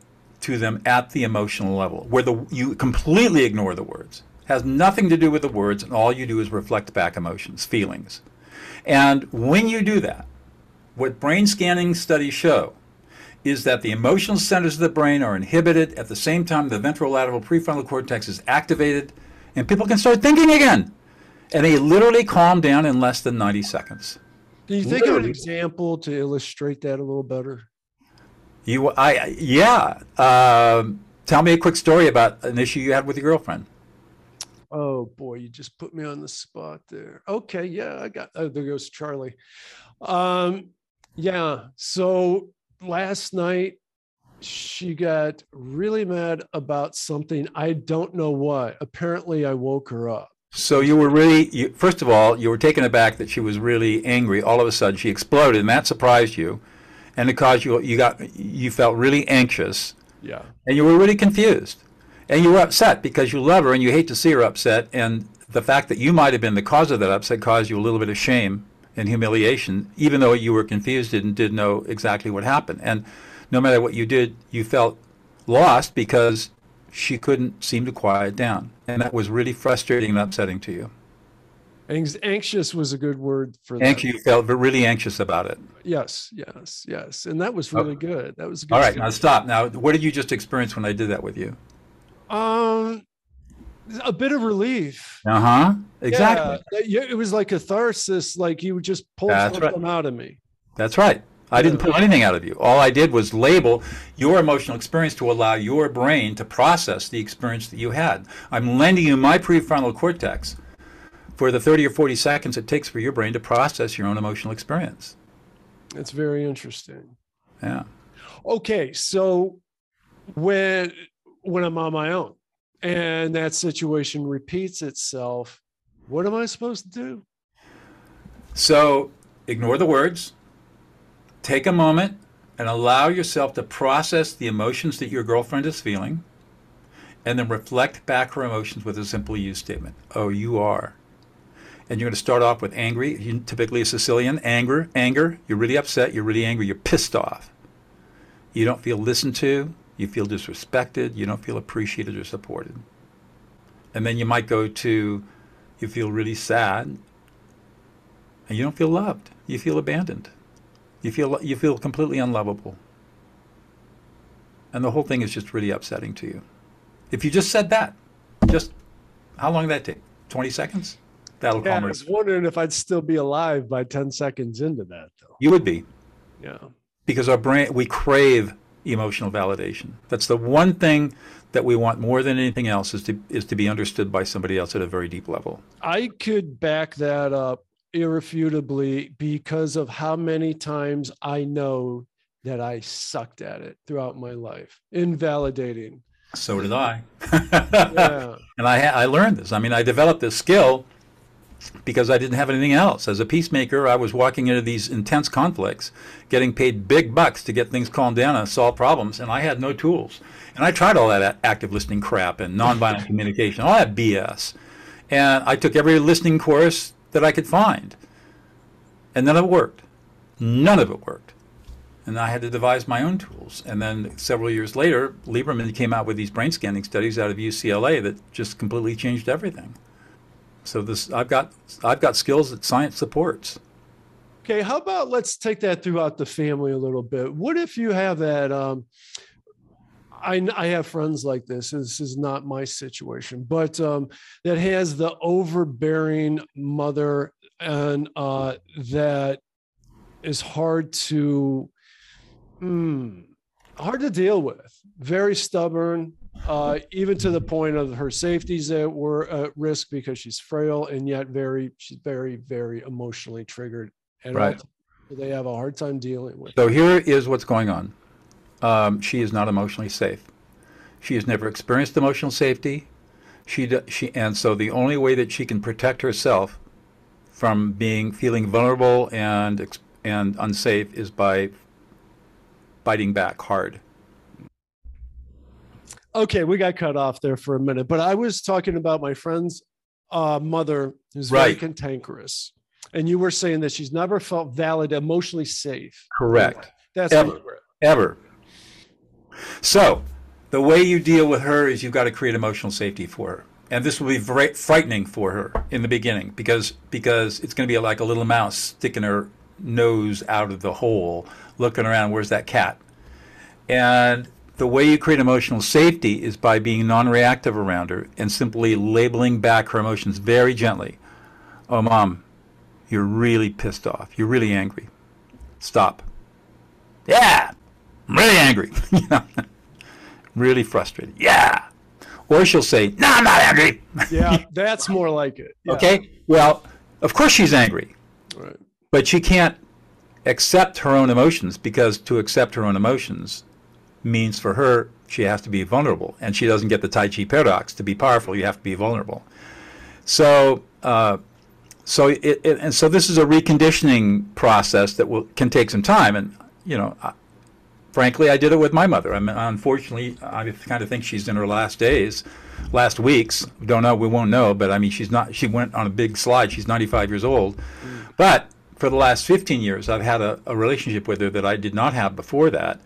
to them at the emotional level, where the you completely ignore the words. Has nothing to do with the words, and all you do is reflect back emotions, feelings. And when you do that, what brain scanning studies show is that the emotional centers of the brain are inhibited at the same time the ventrolateral prefrontal cortex is activated, and people can start thinking again. And they literally calm down in less than 90 seconds. Do you think literally. of an example to illustrate that a little better? You, I, yeah. Um, tell me a quick story about an issue you had with your girlfriend. Oh boy, you just put me on the spot there. Okay, yeah, I got. Oh, there goes Charlie. Um, Yeah. So last night she got really mad about something. I don't know what. Apparently, I woke her up. So you were really, you, first of all, you were taken aback that she was really angry. All of a sudden, she exploded, and that surprised you, and it caused you. You got, you felt really anxious. Yeah. And you were really confused, and you were upset because you love her and you hate to see her upset, and the fact that you might have been the cause of that upset caused you a little bit of shame and humiliation, even though you were confused and didn't know exactly what happened. And no matter what you did, you felt lost because she couldn't seem to quiet down. And that was really frustrating and upsetting to you. Anxious was a good word for that. Anxious, you felt really anxious about it. Yes, yes, yes. And that was really oh. good. That was good. All right, now stop. Now, what did you just experience when I did that with you? Um, a bit of relief. Uh huh. Exactly. Yeah, it was like catharsis, like you just pulled That's something right. out of me. That's right. I didn't pull anything out of you. All I did was label your emotional experience to allow your brain to process the experience that you had. I'm lending you my prefrontal cortex for the 30 or 40 seconds it takes for your brain to process your own emotional experience. It's very interesting. Yeah. Okay, so when when I'm on my own and that situation repeats itself, what am I supposed to do? So, ignore the words take a moment and allow yourself to process the emotions that your girlfriend is feeling and then reflect back her emotions with a simple you statement. Oh, you are. And you're going to start off with angry, typically a Sicilian, anger, anger. You're really upset, you're really angry, you're pissed off. You don't feel listened to, you feel disrespected, you don't feel appreciated or supported. And then you might go to, you feel really sad, and you don't feel loved, you feel abandoned. You feel you feel completely unlovable. And the whole thing is just really upsetting to you. If you just said that, just how long did that take? 20 seconds? That'll yeah, calm I was wondering if I'd still be alive by 10 seconds into that though. You would be. Yeah. Because our brain we crave emotional validation. That's the one thing that we want more than anything else is to is to be understood by somebody else at a very deep level. I could back that up irrefutably because of how many times I know that I sucked at it throughout my life, invalidating. So did I. yeah. And I, I learned this. I mean, I developed this skill because I didn't have anything else. As a peacemaker, I was walking into these intense conflicts, getting paid big bucks to get things calmed down and solve problems, and I had no tools. And I tried all that active listening crap and nonviolent communication, all that BS. And I took every listening course that I could find. And none of it worked. None of it worked. And I had to devise my own tools. And then several years later, Lieberman came out with these brain scanning studies out of UCLA that just completely changed everything. So this I've got I've got skills that science supports. Okay, how about let's take that throughout the family a little bit. What if you have that um, I, I have friends like this. This is not my situation, but um, that has the overbearing mother and uh, that is hard to mm, hard to deal with. Very stubborn, uh, even to the point of her safeties that were at risk because she's frail and yet very she's very very emotionally triggered. And right. they have a hard time dealing with. So here is what's going on um, she is not emotionally safe. She has never experienced emotional safety. She, she, and so the only way that she can protect herself from being feeling vulnerable and and unsafe is by biting back hard. Okay, we got cut off there for a minute, but I was talking about my friend's uh, mother who's very cantankerous, and you were saying that she's never felt valid, emotionally safe. Correct. That's ever, ever. So, the way you deal with her is you've got to create emotional safety for her. And this will be very frightening for her in the beginning because because it's going to be like a little mouse sticking her nose out of the hole, looking around, where's that cat? And the way you create emotional safety is by being non-reactive around her and simply labeling back her emotions very gently. Oh, mom, you're really pissed off. You're really angry. Stop. Yeah, I'm really angry. you know, really frustrated. Yeah. Or she'll say, No, I'm not angry. yeah, that's more like it. Yeah. Okay. Well, of course she's angry. Right. But she can't accept her own emotions because to accept her own emotions means for her she has to be vulnerable. And she doesn't get the tai chi paradox. To be powerful you have to be vulnerable. So uh, so it, it, and so this is a reconditioning process that will can take some time. And you know I, frankly i did it with my mother. I mean unfortunately i kind of think she's in her last days last weeks. Don't know. We won't know. But i mean she's not she went on a big slide. She's 95 years old. Mm. but for the last 15 years, I've had a, a, relationship with her that I did not have before that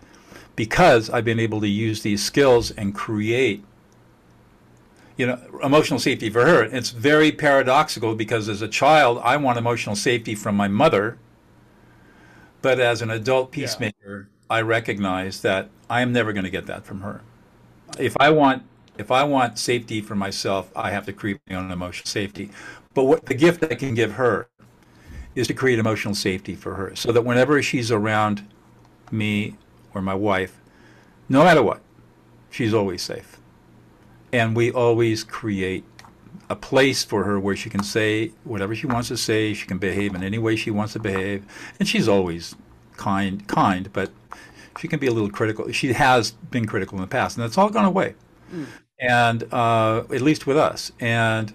because I've been able to use these skills and create, you know, emotional safety for her. It's very paradoxical because as a child, I want emotional safety from my mother. But as an adult peacemaker, yeah. I recognize that I am never going to get that from her. If I want if I want safety for myself, I have to create my own emotional safety. But what the gift I can give her is to create emotional safety for her so that whenever she's around me or my wife, no matter what, she's always safe. And we always create a place for her where she can say whatever she wants to say, she can behave in any way she wants to behave, and she's always kind kind, but she can be a little critical. She has been critical in the past, and that's all gone away. Mm. And uh, at least with us. And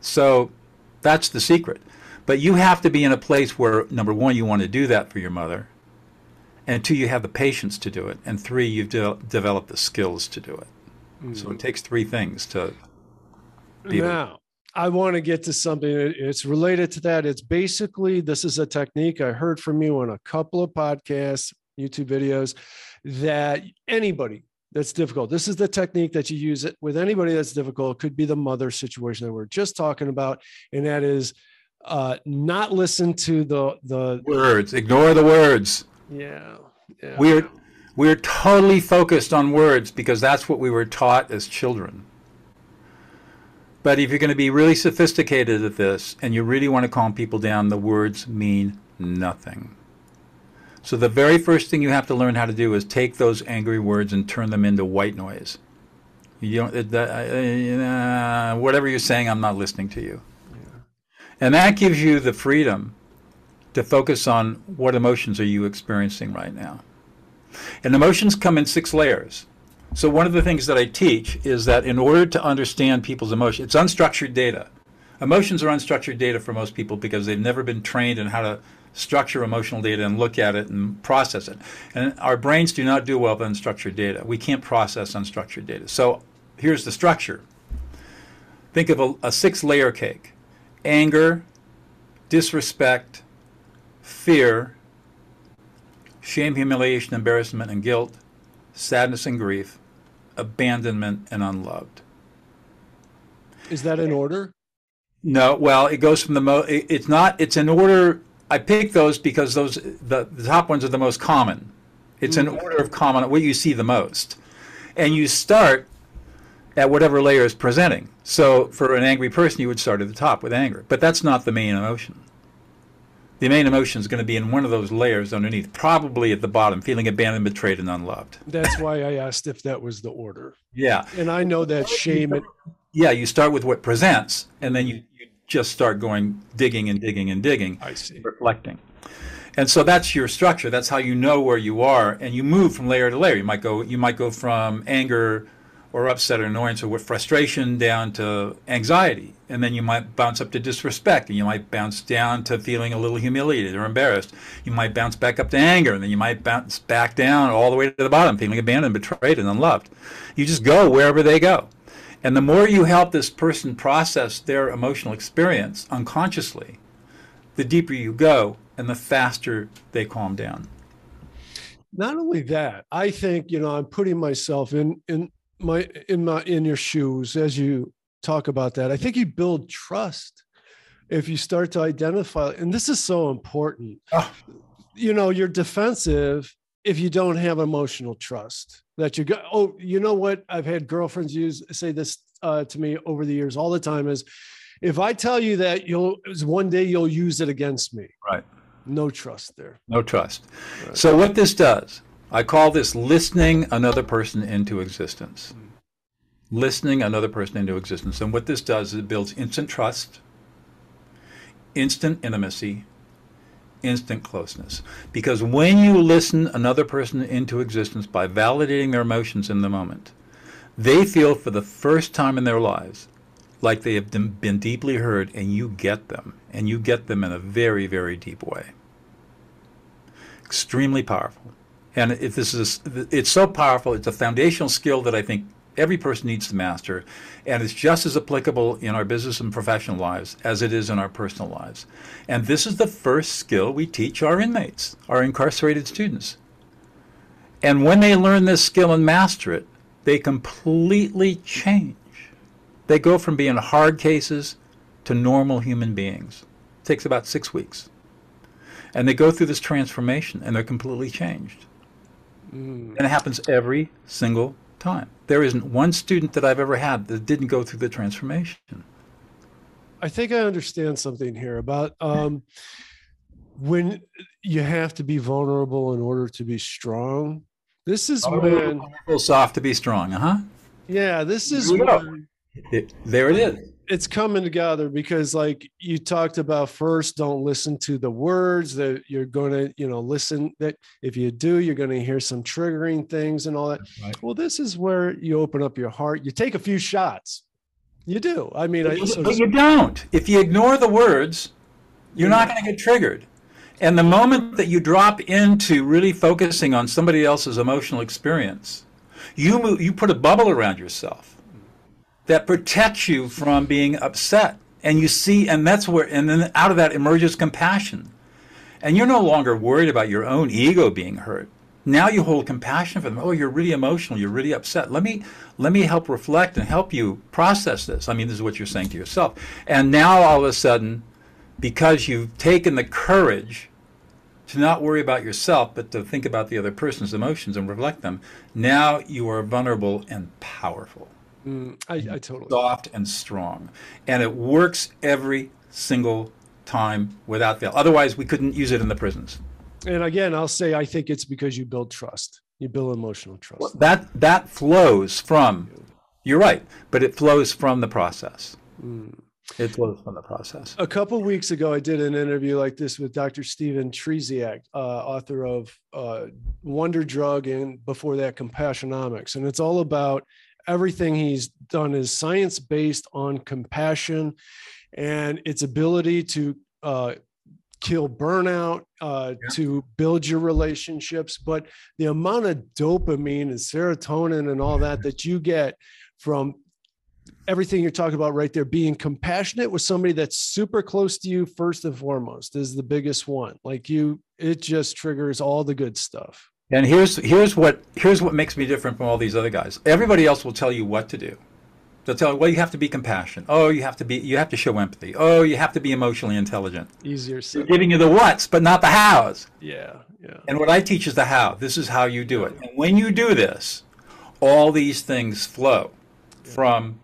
so that's the secret. But you have to be in a place where, number one, you want to do that for your mother, and two, you have the patience to do it, and three, you've de- developed the skills to do it. Mm-hmm. So it takes three things to be now. I want to get to something. It's related to that. It's basically this is a technique I heard from you on a couple of podcasts, YouTube videos, that anybody that's difficult. This is the technique that you use it with anybody that's difficult. It could be the mother situation that we're just talking about, and that is uh, not listen to the the words. Ignore the words. Yeah, yeah. We're we're totally focused on words because that's what we were taught as children. But if you're going to be really sophisticated at this and you really want to calm people down, the words mean nothing. So the very first thing you have to learn how to do is take those angry words and turn them into white noise. You don't, uh, uh, whatever you're saying, I'm not listening to you. And that gives you the freedom to focus on what emotions are you experiencing right now. And emotions come in six layers. So one of the things that I teach is that in order to understand people's emotions, it's unstructured data. Emotions are unstructured data for most people because they've never been trained in how to structure emotional data and look at it and process it. And our brains do not do well with unstructured data. We can't process unstructured data. So here's the structure. Think of a, a six layer cake anger, disrespect, fear, shame, humiliation, embarrassment, and guilt, sadness and grief, abandonment, and unloved. Is that in order? No. Well, it goes from the most. It's not. It's in order. I pick those because those the, the top ones are the most common. It's mm-hmm. an order of common what you see the most, and you start at whatever layer is presenting. So for an angry person, you would start at the top with anger, but that's not the main emotion. The main emotion is going to be in one of those layers underneath, probably at the bottom, feeling abandoned, betrayed, and unloved. That's why I asked if that was the order. Yeah. And I know that shame. And- yeah, you start with what presents, and then you, you just start going digging and digging and digging. I see. Reflecting. And so that's your structure. That's how you know where you are, and you move from layer to layer. You might go. You might go from anger or upset or annoyance or with frustration down to anxiety. And then you might bounce up to disrespect and you might bounce down to feeling a little humiliated or embarrassed. You might bounce back up to anger and then you might bounce back down all the way to the bottom, feeling abandoned, betrayed, and unloved. You just go wherever they go. And the more you help this person process their emotional experience unconsciously, the deeper you go and the faster they calm down not only that i think you know i'm putting myself in in my in my in your shoes as you talk about that. I think you build trust if you start to identify and this is so important. Oh. you know you're defensive if you don't have emotional trust that you go oh you know what? I've had girlfriends use say this uh, to me over the years all the time is if i tell you that you'll one day you'll use it against me. Right. No trust there. No trust. Right. so what this does I call this listening another person into existence. Listening another person into existence. And what this does is it builds instant trust, instant intimacy, instant closeness. Because when you listen another person into existence by validating their emotions in the moment, they feel for the first time in their lives like they have been deeply heard and you get them. And you get them in a very, very deep way. Extremely powerful. And if this is, it's so powerful, it's a foundational skill that I think every person needs to master. And it's just as applicable in our business and professional lives as it is in our personal lives. And this is the first skill we teach our inmates, our incarcerated students. And when they learn this skill and master it, they completely change. They go from being hard cases to normal human beings. It takes about six weeks. And they go through this transformation and they're completely changed. Mm. And it happens every single time. There isn't one student that I've ever had that didn't go through the transformation. I think I understand something here about um, when you have to be vulnerable in order to be strong. This is oh, when soft to be strong, uh huh. Yeah, this is when it, there it is it's coming together because like you talked about first don't listen to the words that you're going to you know listen that if you do you're going to hear some triggering things and all that. Right. well this is where you open up your heart. You take a few shots. You do. I mean but, I, so but you don't. If you ignore the words you're yeah. not going to get triggered. And the moment that you drop into really focusing on somebody else's emotional experience you move, you put a bubble around yourself that protects you from being upset. And you see, and that's where, and then out of that emerges compassion. And you're no longer worried about your own ego being hurt. Now you hold compassion for them. Oh, you're really emotional. You're really upset. Let me let me help reflect and help you process this. I mean, this is what you're saying to yourself. And now all of a sudden, because you've taken the courage to not worry about yourself, but to think about the other person's emotions and reflect them, now you are vulnerable and powerful. Mm, I, I totally soft and strong, and it works every single time without fail. Otherwise, we couldn't use it in the prisons. And again, I'll say I think it's because you build trust. You build emotional trust. Well, that that flows from. You're right, but it flows from the process. Mm. It flows from the process. A couple weeks ago, I did an interview like this with Dr. Stephen Trzeciak, uh, author of uh, Wonder Drug and before that Compassionomics, and it's all about everything he's done is science based on compassion and its ability to uh, kill burnout, uh, yeah. to build your relationships. But the amount of dopamine and serotonin and all that that you get from everything you're talking about right there, being compassionate with somebody that's super close to you, first and foremost, is the biggest one. Like you, it just triggers all the good stuff. And here's here's what here's what makes me different from all these other guys. Everybody else will tell you what to do. They'll tell you, well, you have to be compassionate. Oh, you have to be you have to show empathy. Oh, you have to be emotionally intelligent. Easier said. They're giving you the what's, but not the how's. Yeah, yeah. And what I teach is the how. This is how you do it. And when you do this, all these things flow yeah. from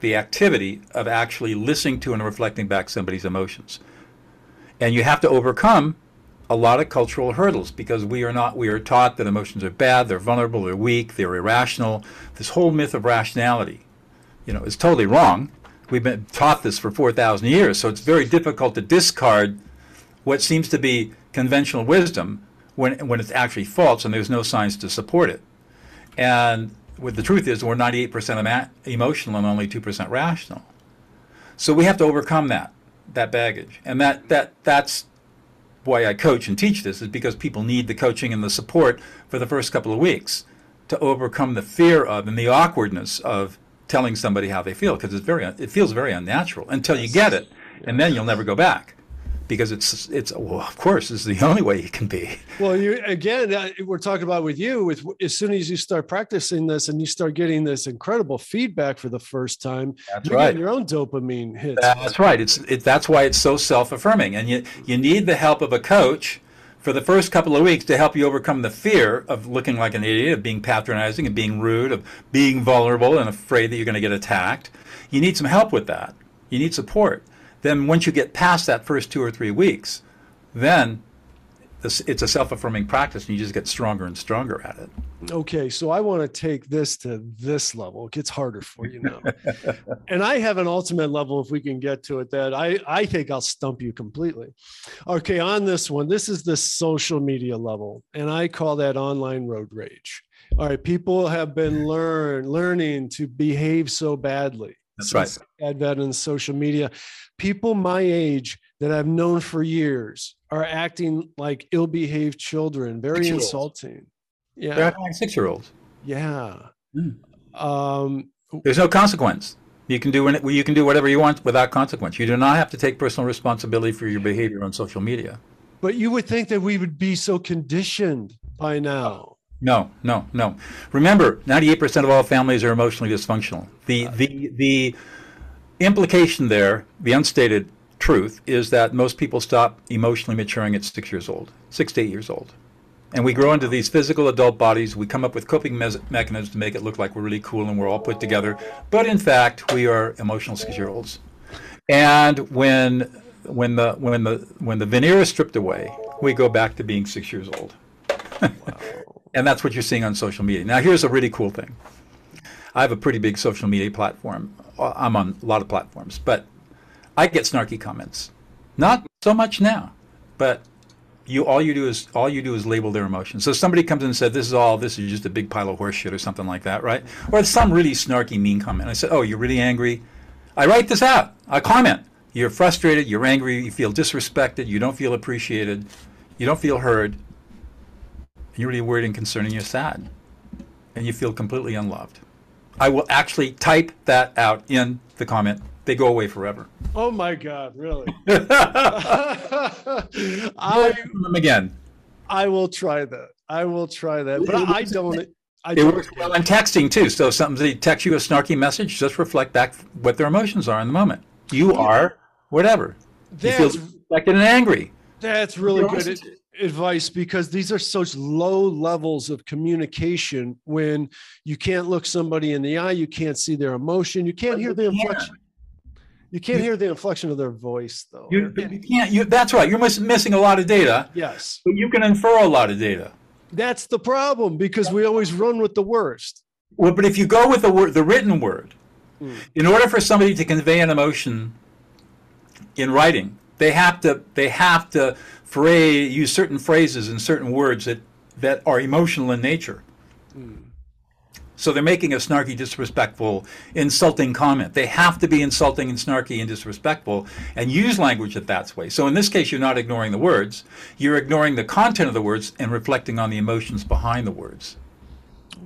the activity of actually listening to and reflecting back somebody's emotions. And you have to overcome a lot of cultural hurdles because we are not we are taught that emotions are bad, they're vulnerable, they're weak, they're irrational. This whole myth of rationality, you know, is totally wrong. We've been taught this for 4,000 years, so it's very difficult to discard what seems to be conventional wisdom when when it's actually false and there's no science to support it. And what the truth is, we're 98% emotional and only 2% rational. So we have to overcome that that baggage, and that that that's why I coach and teach this is because people need the coaching and the support for the first couple of weeks to overcome the fear of and the awkwardness of telling somebody how they feel because it's very it feels very unnatural until you get it and then you'll never go back because it's it's well of course is the only way you can be. Well you again uh, we're talking about with you with as soon as you start practicing this and you start getting this incredible feedback for the first time that's you're right. getting your own dopamine hits. That's right. It's it, that's why it's so self-affirming. And you you need the help of a coach for the first couple of weeks to help you overcome the fear of looking like an idiot of being patronizing of being rude of being vulnerable and afraid that you're going to get attacked. You need some help with that. You need support then once you get past that first two or three weeks, then it's a self-affirming practice and you just get stronger and stronger at it. Okay so i want to take this to this level. It gets harder for you now. And i have an ultimate level if we can get to it that i i think i'll stump you completely. Okay on this one this is the social media level and i call that online road rage. All right people have been learn learning to behave so badly that's right advent in social media people my age that I've known for years are acting like ill-behaved children, very insulting. Yeah, they're acting like six-year-olds. Yeah. Mm. Um, There's no consequence. You can do you can do whatever you want without consequence. You do not have to take personal responsibility for your behavior on social media. But you would think that we would be so conditioned by now. No, no, no. Remember, 98% of all families are emotionally dysfunctional. The the the implication there, the unstated truth is that most people stop emotionally maturing at six years old, six to eight years old. And we grow into these physical adult bodies. We come up with coping me- mechanisms to make it look like we're really cool and we're all put together. But in fact, we are emotional six-year-olds. And when when the when the when the veneer is stripped away, we go back to being six years old. and that's what you're seeing on social media. Now, here's a really cool thing. I have a pretty big social media platform. Uh, I'm on a lot of platforms, but I get snarky comments. Not so much now, but you all you do is all you do is label their emotions. So somebody comes in and said, "This is all. This is just a big pile of horseshit" or something like that, right? Or some really snarky, mean comment. I said, "Oh, you're really angry." I write this out. I comment. You're frustrated. You're angry. You feel disrespected. You don't feel appreciated. You don't feel heard. You're really worried and concerned, and you're sad, and you feel completely unloved. I will actually type that out in the comment they go away forever. Oh my God, really? I them again. I will try that. I will try that, but I don't. I it works well in texting too. So if somebody texts you a snarky message, just reflect back what their emotions are in the moment. You are whatever. That's, you feel disrespected and angry. That's really good advice because these are such low levels of communication when you can't look somebody in the eye, you can't see their emotion, you can't hear the inflection. You can't hear the inflection of their voice, though. You, you can't. You, that's right. You're miss, missing a lot of data. Yes. But you can infer a lot of data. That's the problem because we always run with the worst. Well, but if you go with the word, the written word, mm. in order for somebody to convey an emotion in writing, they have to they have to phrase, use certain phrases and certain words that that are emotional in nature. Mm. So they're making a snarky, disrespectful, insulting comment. They have to be insulting and snarky and disrespectful and use language that that's way. So in this case, you're not ignoring the words, you're ignoring the content of the words and reflecting on the emotions behind the words.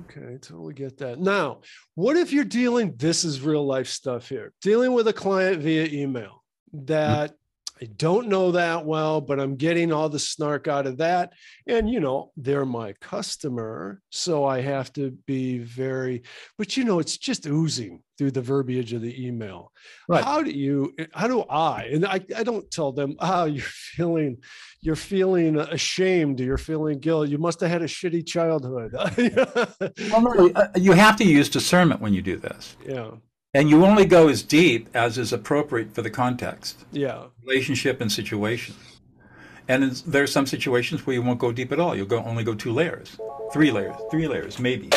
Okay, totally get that. Now, what if you're dealing, this is real life stuff here, dealing with a client via email that I don't know that well, but I'm getting all the snark out of that. And, you know, they're my customer. So I have to be very, but, you know, it's just oozing through the verbiage of the email. Right. How do you, how do I, and I, I don't tell them, oh, you're feeling, you're feeling ashamed. You're feeling guilt. You must have had a shitty childhood. well, no, uh, you have to use discernment when you do this. Yeah. And you only go as deep as is appropriate for the context. Yeah. Relationship and situation. And there are some situations where you won't go deep at all. You'll go only go two layers, three layers, three layers, maybe.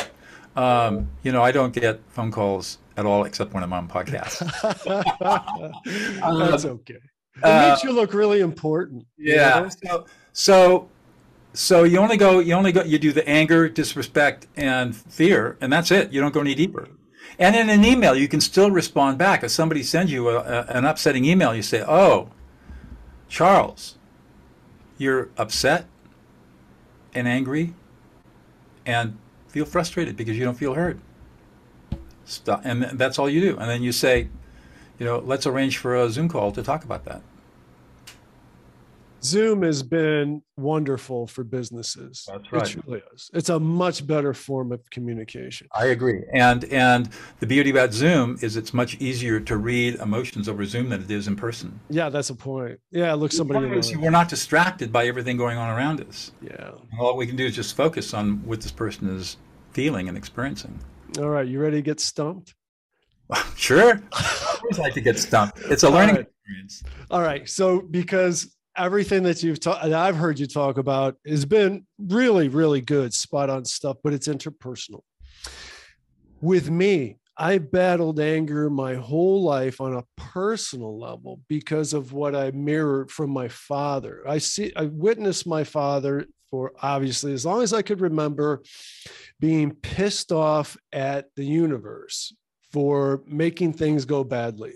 Um, you know, I don't get phone calls at all except when I'm on podcasts. That's um, okay. It uh, makes you look really important. Yeah. You know? So, so, so you only go, you only go, you do the anger, disrespect, and fear, and that's it. You don't go any deeper. And in an email, you can still respond back. If somebody sends you a, a, an upsetting email, you say, "Oh, Charles, you're upset and angry, and feel frustrated because you don't feel heard." Stop, and that's all you do. And then you say, "You know, let's arrange for a Zoom call to talk about that." Zoom has been wonderful for businesses. That's right. It truly is. It's a much better form of communication. I agree. And and the beauty about Zoom is it's much easier to read emotions over Zoom than it is in person. Yeah, that's a point. Yeah, look somebody. we're not distracted by everything going on around us. Yeah. And all we can do is just focus on what this person is feeling and experiencing. All right, you ready to get stumped? sure. I always like to get stumped. It's a learning all right. experience. All right. So because everything that you've talked I've heard you talk about has been really, really good, spot on stuff, but it's interpersonal. With me, I battled anger my whole life on a personal level because of what I mirrored from my father. I see, I witnessed my father for obviously as long as I could remember being pissed off at the universe for making things go badly.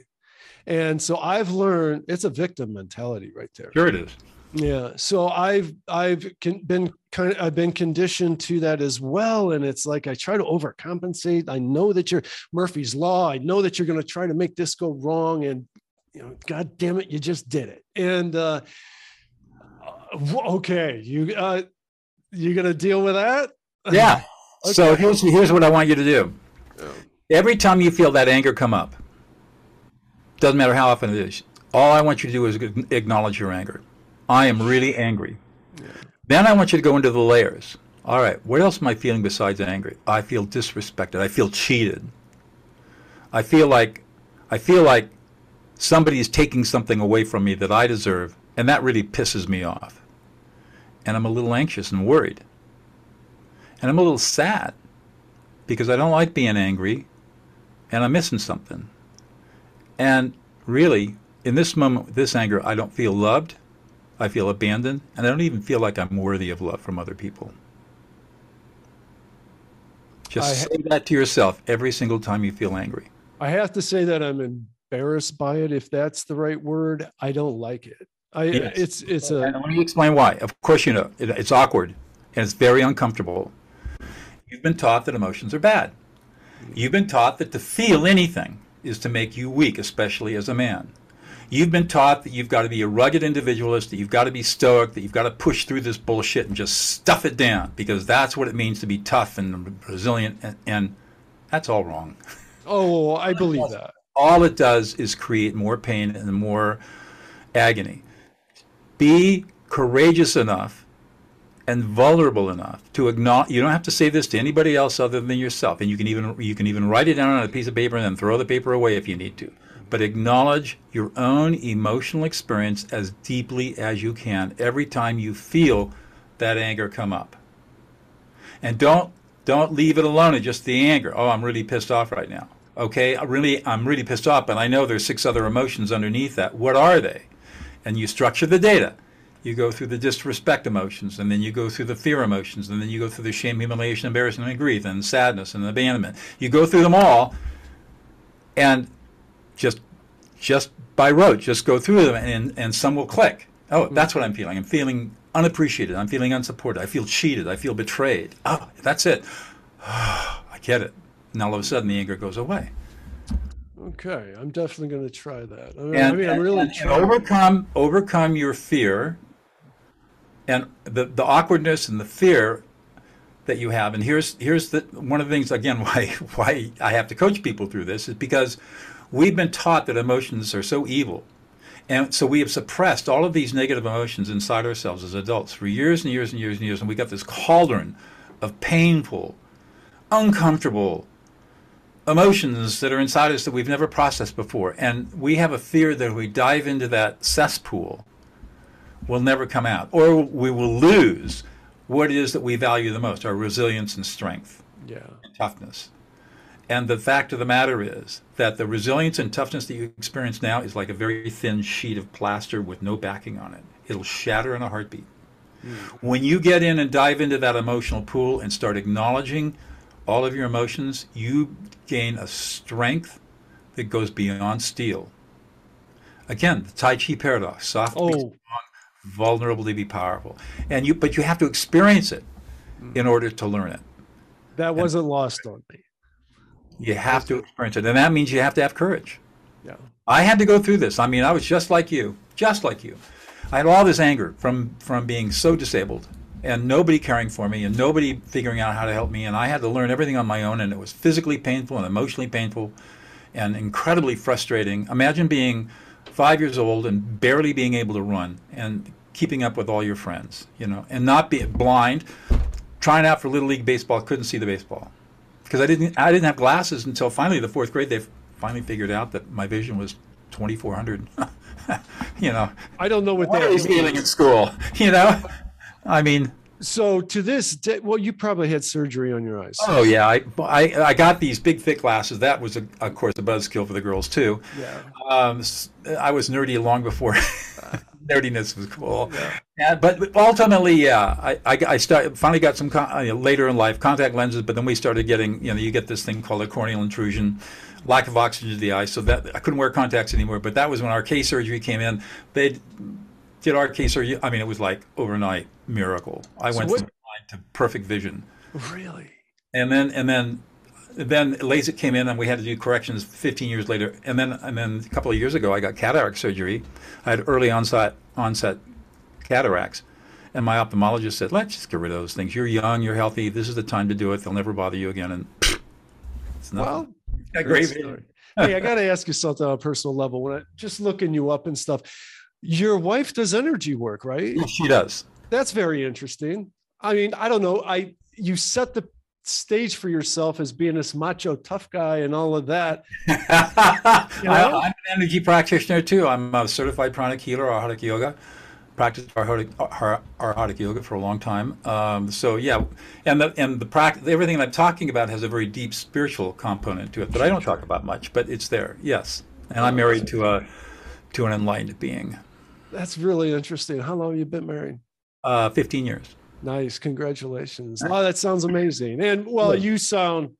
And so I've learned it's a victim mentality right there. Sure it is. Yeah. So I've I've been kind of I've been conditioned to that as well, and it's like I try to overcompensate. I know that you're Murphy's law. I know that you're going to try to make this go wrong, and you know, God damn it, you just did it. And uh, okay, you uh, you going to deal with that? Yeah. okay. So here's here's what I want you to do. Every time you feel that anger come up, doesn't matter how often it is. All I want you to do is acknowledge your anger. I am really angry. Yeah. Then I want you to go into the layers. All right, what else am I feeling besides angry? I feel disrespected. I feel cheated. I feel like I feel like somebody is taking something away from me that I deserve, and that really pisses me off. And I'm a little anxious and worried. And I'm a little sad because I don't like being angry and I'm missing something. And really, in this moment, this anger, I don't feel loved. I feel abandoned, and I don't even feel like I'm worthy of love from other people. Just say that to yourself every single time you feel angry. I have to say that I'm embarrassed by it, if that's the right word. I don't like it. I yes. it's it's a. And let me explain why. Of course, you know it, it's awkward and it's very uncomfortable. You've been taught that emotions are bad. You've been taught that to feel anything is to make you weak, especially as a man. You've been taught that you've got to be a rugged individualist, that you've got to be stoic, that you've got to push through this bullshit and just stuff it down because that's what it means to be tough and resilient. And, and that's all wrong. Oh, I believe that. All it does is create more pain and more agony. Be courageous enough and vulnerable enough to acknowledge you don't have to say this to anybody else other than yourself and you can even you can even write it down on a piece of paper and then throw the paper away if you need to but acknowledge your own emotional experience as deeply as you can every time you feel that anger come up. And don't don't leave it alone at just the anger. Oh, I'm really pissed off right now. Okay, I really I'm really pissed off, and I know there's six other emotions underneath that. What are they? And you structure the data. You go through the disrespect emotions, and then you go through the fear emotions, and then you go through the shame, humiliation, embarrassment, and grief, and sadness, and abandonment. You go through them all, and just just by rote, just go through them and, and some will click. Oh, mm-hmm. that's what I'm feeling. I'm feeling unappreciated. I'm feeling unsupported. I feel cheated. I feel betrayed. Oh, that's it. I get it. And all of a sudden the anger goes away. Okay, I'm definitely going to try that. I mean, and, I mean, I'm really and, and overcome overcome your fear and the the awkwardness and the fear that you have. And here's here's the one of the things again why why I have to coach people through this is because We've been taught that emotions are so evil. And so we have suppressed all of these negative emotions inside ourselves as adults for years and years and years and years. And we got this cauldron of painful, uncomfortable emotions that are inside us that we've never processed before. And we have a fear that if we dive into that cesspool, we'll never come out. Or we will lose what it is that we value the most our resilience and strength yeah. and toughness. And the fact of the matter is that the resilience and toughness that you experience now is like a very thin sheet of plaster with no backing on it. It'll shatter in a heartbeat. Mm. When you get in and dive into that emotional pool and start acknowledging all of your emotions, you gain a strength that goes beyond steel. Again, the Tai Chi paradox: soft oh. strong, vulnerable to be powerful. And you, but you have to experience it mm. in order to learn it. That wasn't and, lost on me. You have to experience it. And that means you have to have courage. Yeah. I had to go through this. I mean, I was just like you, just like you. I had all this anger from from being so disabled and nobody caring for me and nobody figuring out how to help me and I had to learn everything on my own and it was physically painful and emotionally painful and incredibly frustrating. Imagine being 5 years old and barely being able to run and keeping up with all your friends, you know, and not be blind, trying out for little league baseball, couldn't see the baseball because I didn't I didn't have glasses until finally the fourth grade. They finally figured out that my vision was 2400, you know, I don't know what what that is means. healing in school? You know, I mean, So to this day, well, you probably had surgery on your eyes. oh yeah, I, I, I got these big thick glasses. That was, a, of course, a buzzkill for the girls too. Yeah. Um, I was nerdy long before nerdiness was cool. Yeah, but ultimately, yeah, I, I, I start, finally got some con- uh, later in life contact lenses, but then we started getting, you know, you get this thing called a corneal intrusion, lack of oxygen to the eye, so that I couldn't wear contacts anymore. But that was when RK surgery came in. They did RK surgery. I mean, it was like overnight miracle. I went what- from blind to perfect vision Really? and then and then then LASIK came in and we had to do corrections 15 years later and then and then a couple of years ago I got cataract surgery I had early onset onset cataracts and my ophthalmologist said let's just get rid of those things you're young you're healthy this is the time to do it they'll never bother you again and it's not Well, got great story. hey, I got to ask you something on a personal level. When I just looking you up and stuff, your wife does energy work, right? she does That's very interesting. I mean, I don't know. I you set the stage for yourself as being this macho tough guy and all of that. I, know? I'm an energy practitioner too. I'm a certified pranic healer, Arhatic yoga. Practiced Arhatic, Arhatic yoga for a long time. Um, so yeah, and the and the practice, everything I'm talking about has a very deep spiritual component to it that I don't talk about much, but it's there. Yes, and I'm married to a to an enlightened being. That's really interesting. How long have you been married? Uh, 15 years. Nice. Congratulations. Oh, that sounds amazing. And well, you sound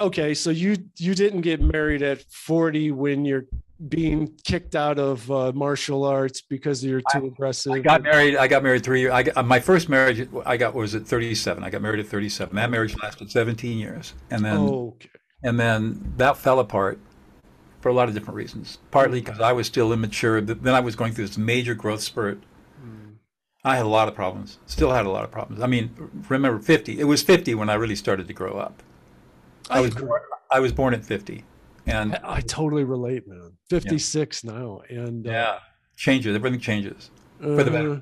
okay. So you you didn't get married at 40 when you're being kicked out of uh, martial arts because you're too aggressive. I got married. I got married three years. I got, my first marriage. I got was at 37. I got married at 37. That marriage lasted 17 years, and then okay. and then that fell apart for a lot of different reasons. Partly because I was still immature. th- Then I was going through this major growth spurt. I had a lot of problems. Still had a lot of problems. I mean, remember 50. It was 50 when I really started to grow up. I, I was born, I was born at 50, and I, I totally relate, man. 56 now, and uh, yeah, changes. Everything changes for the better. uh,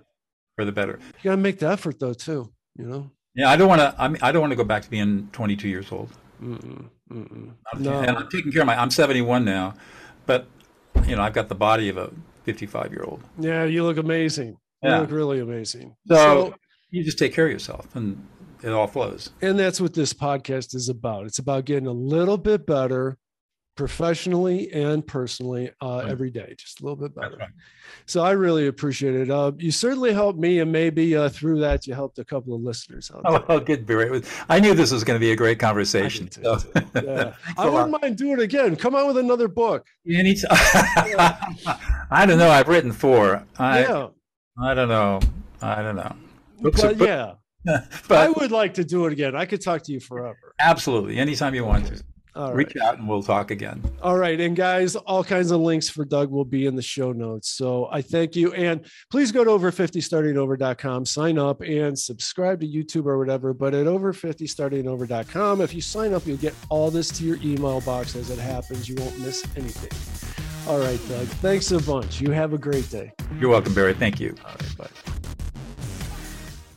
for the better. You gotta make the effort though, too. You know. Yeah, I don't want to. I mean, I don't want to go back to being 22 years old. Mm-mm, mm-mm. I'm, No. And I'm taking care of my. I'm 71 now, but you know, I've got the body of a 55 year old. Yeah, you look amazing. You Yeah. look really amazing. So, you just take care of yourself, and it all flows. and that's what this podcast is about. It's about getting a little bit better professionally and personally uh, Right. every day, just a little bit better. right. So I really appreciate it. Uh, you certainly helped me, and maybe uh, through that, you helped a couple of listeners out. Oh, well, good. It I knew this was going to be a great conversation. too. so- Yeah. I lot. wouldn't mind doing it again. Come out with another book. Anytime. I don't know. I've written four. I, yeah, I don't know. I don't know. Books but are- but- yeah, I would like to do it again. I could talk to you forever. absolutely, anytime you want to, All right. reach out and we'll talk again. All right. And guys, all kinds of links for Doug will be in the show notes. So I thank you. And please go to over50startingover.com, sign up and subscribe to YouTube or whatever. But at over50startingover.com, if you sign up, you'll get all this to your email box as it happens. You won't miss anything. All right, Doug. Thanks a bunch. You have a great day. You're welcome, Barry. Thank you. All right. Bye.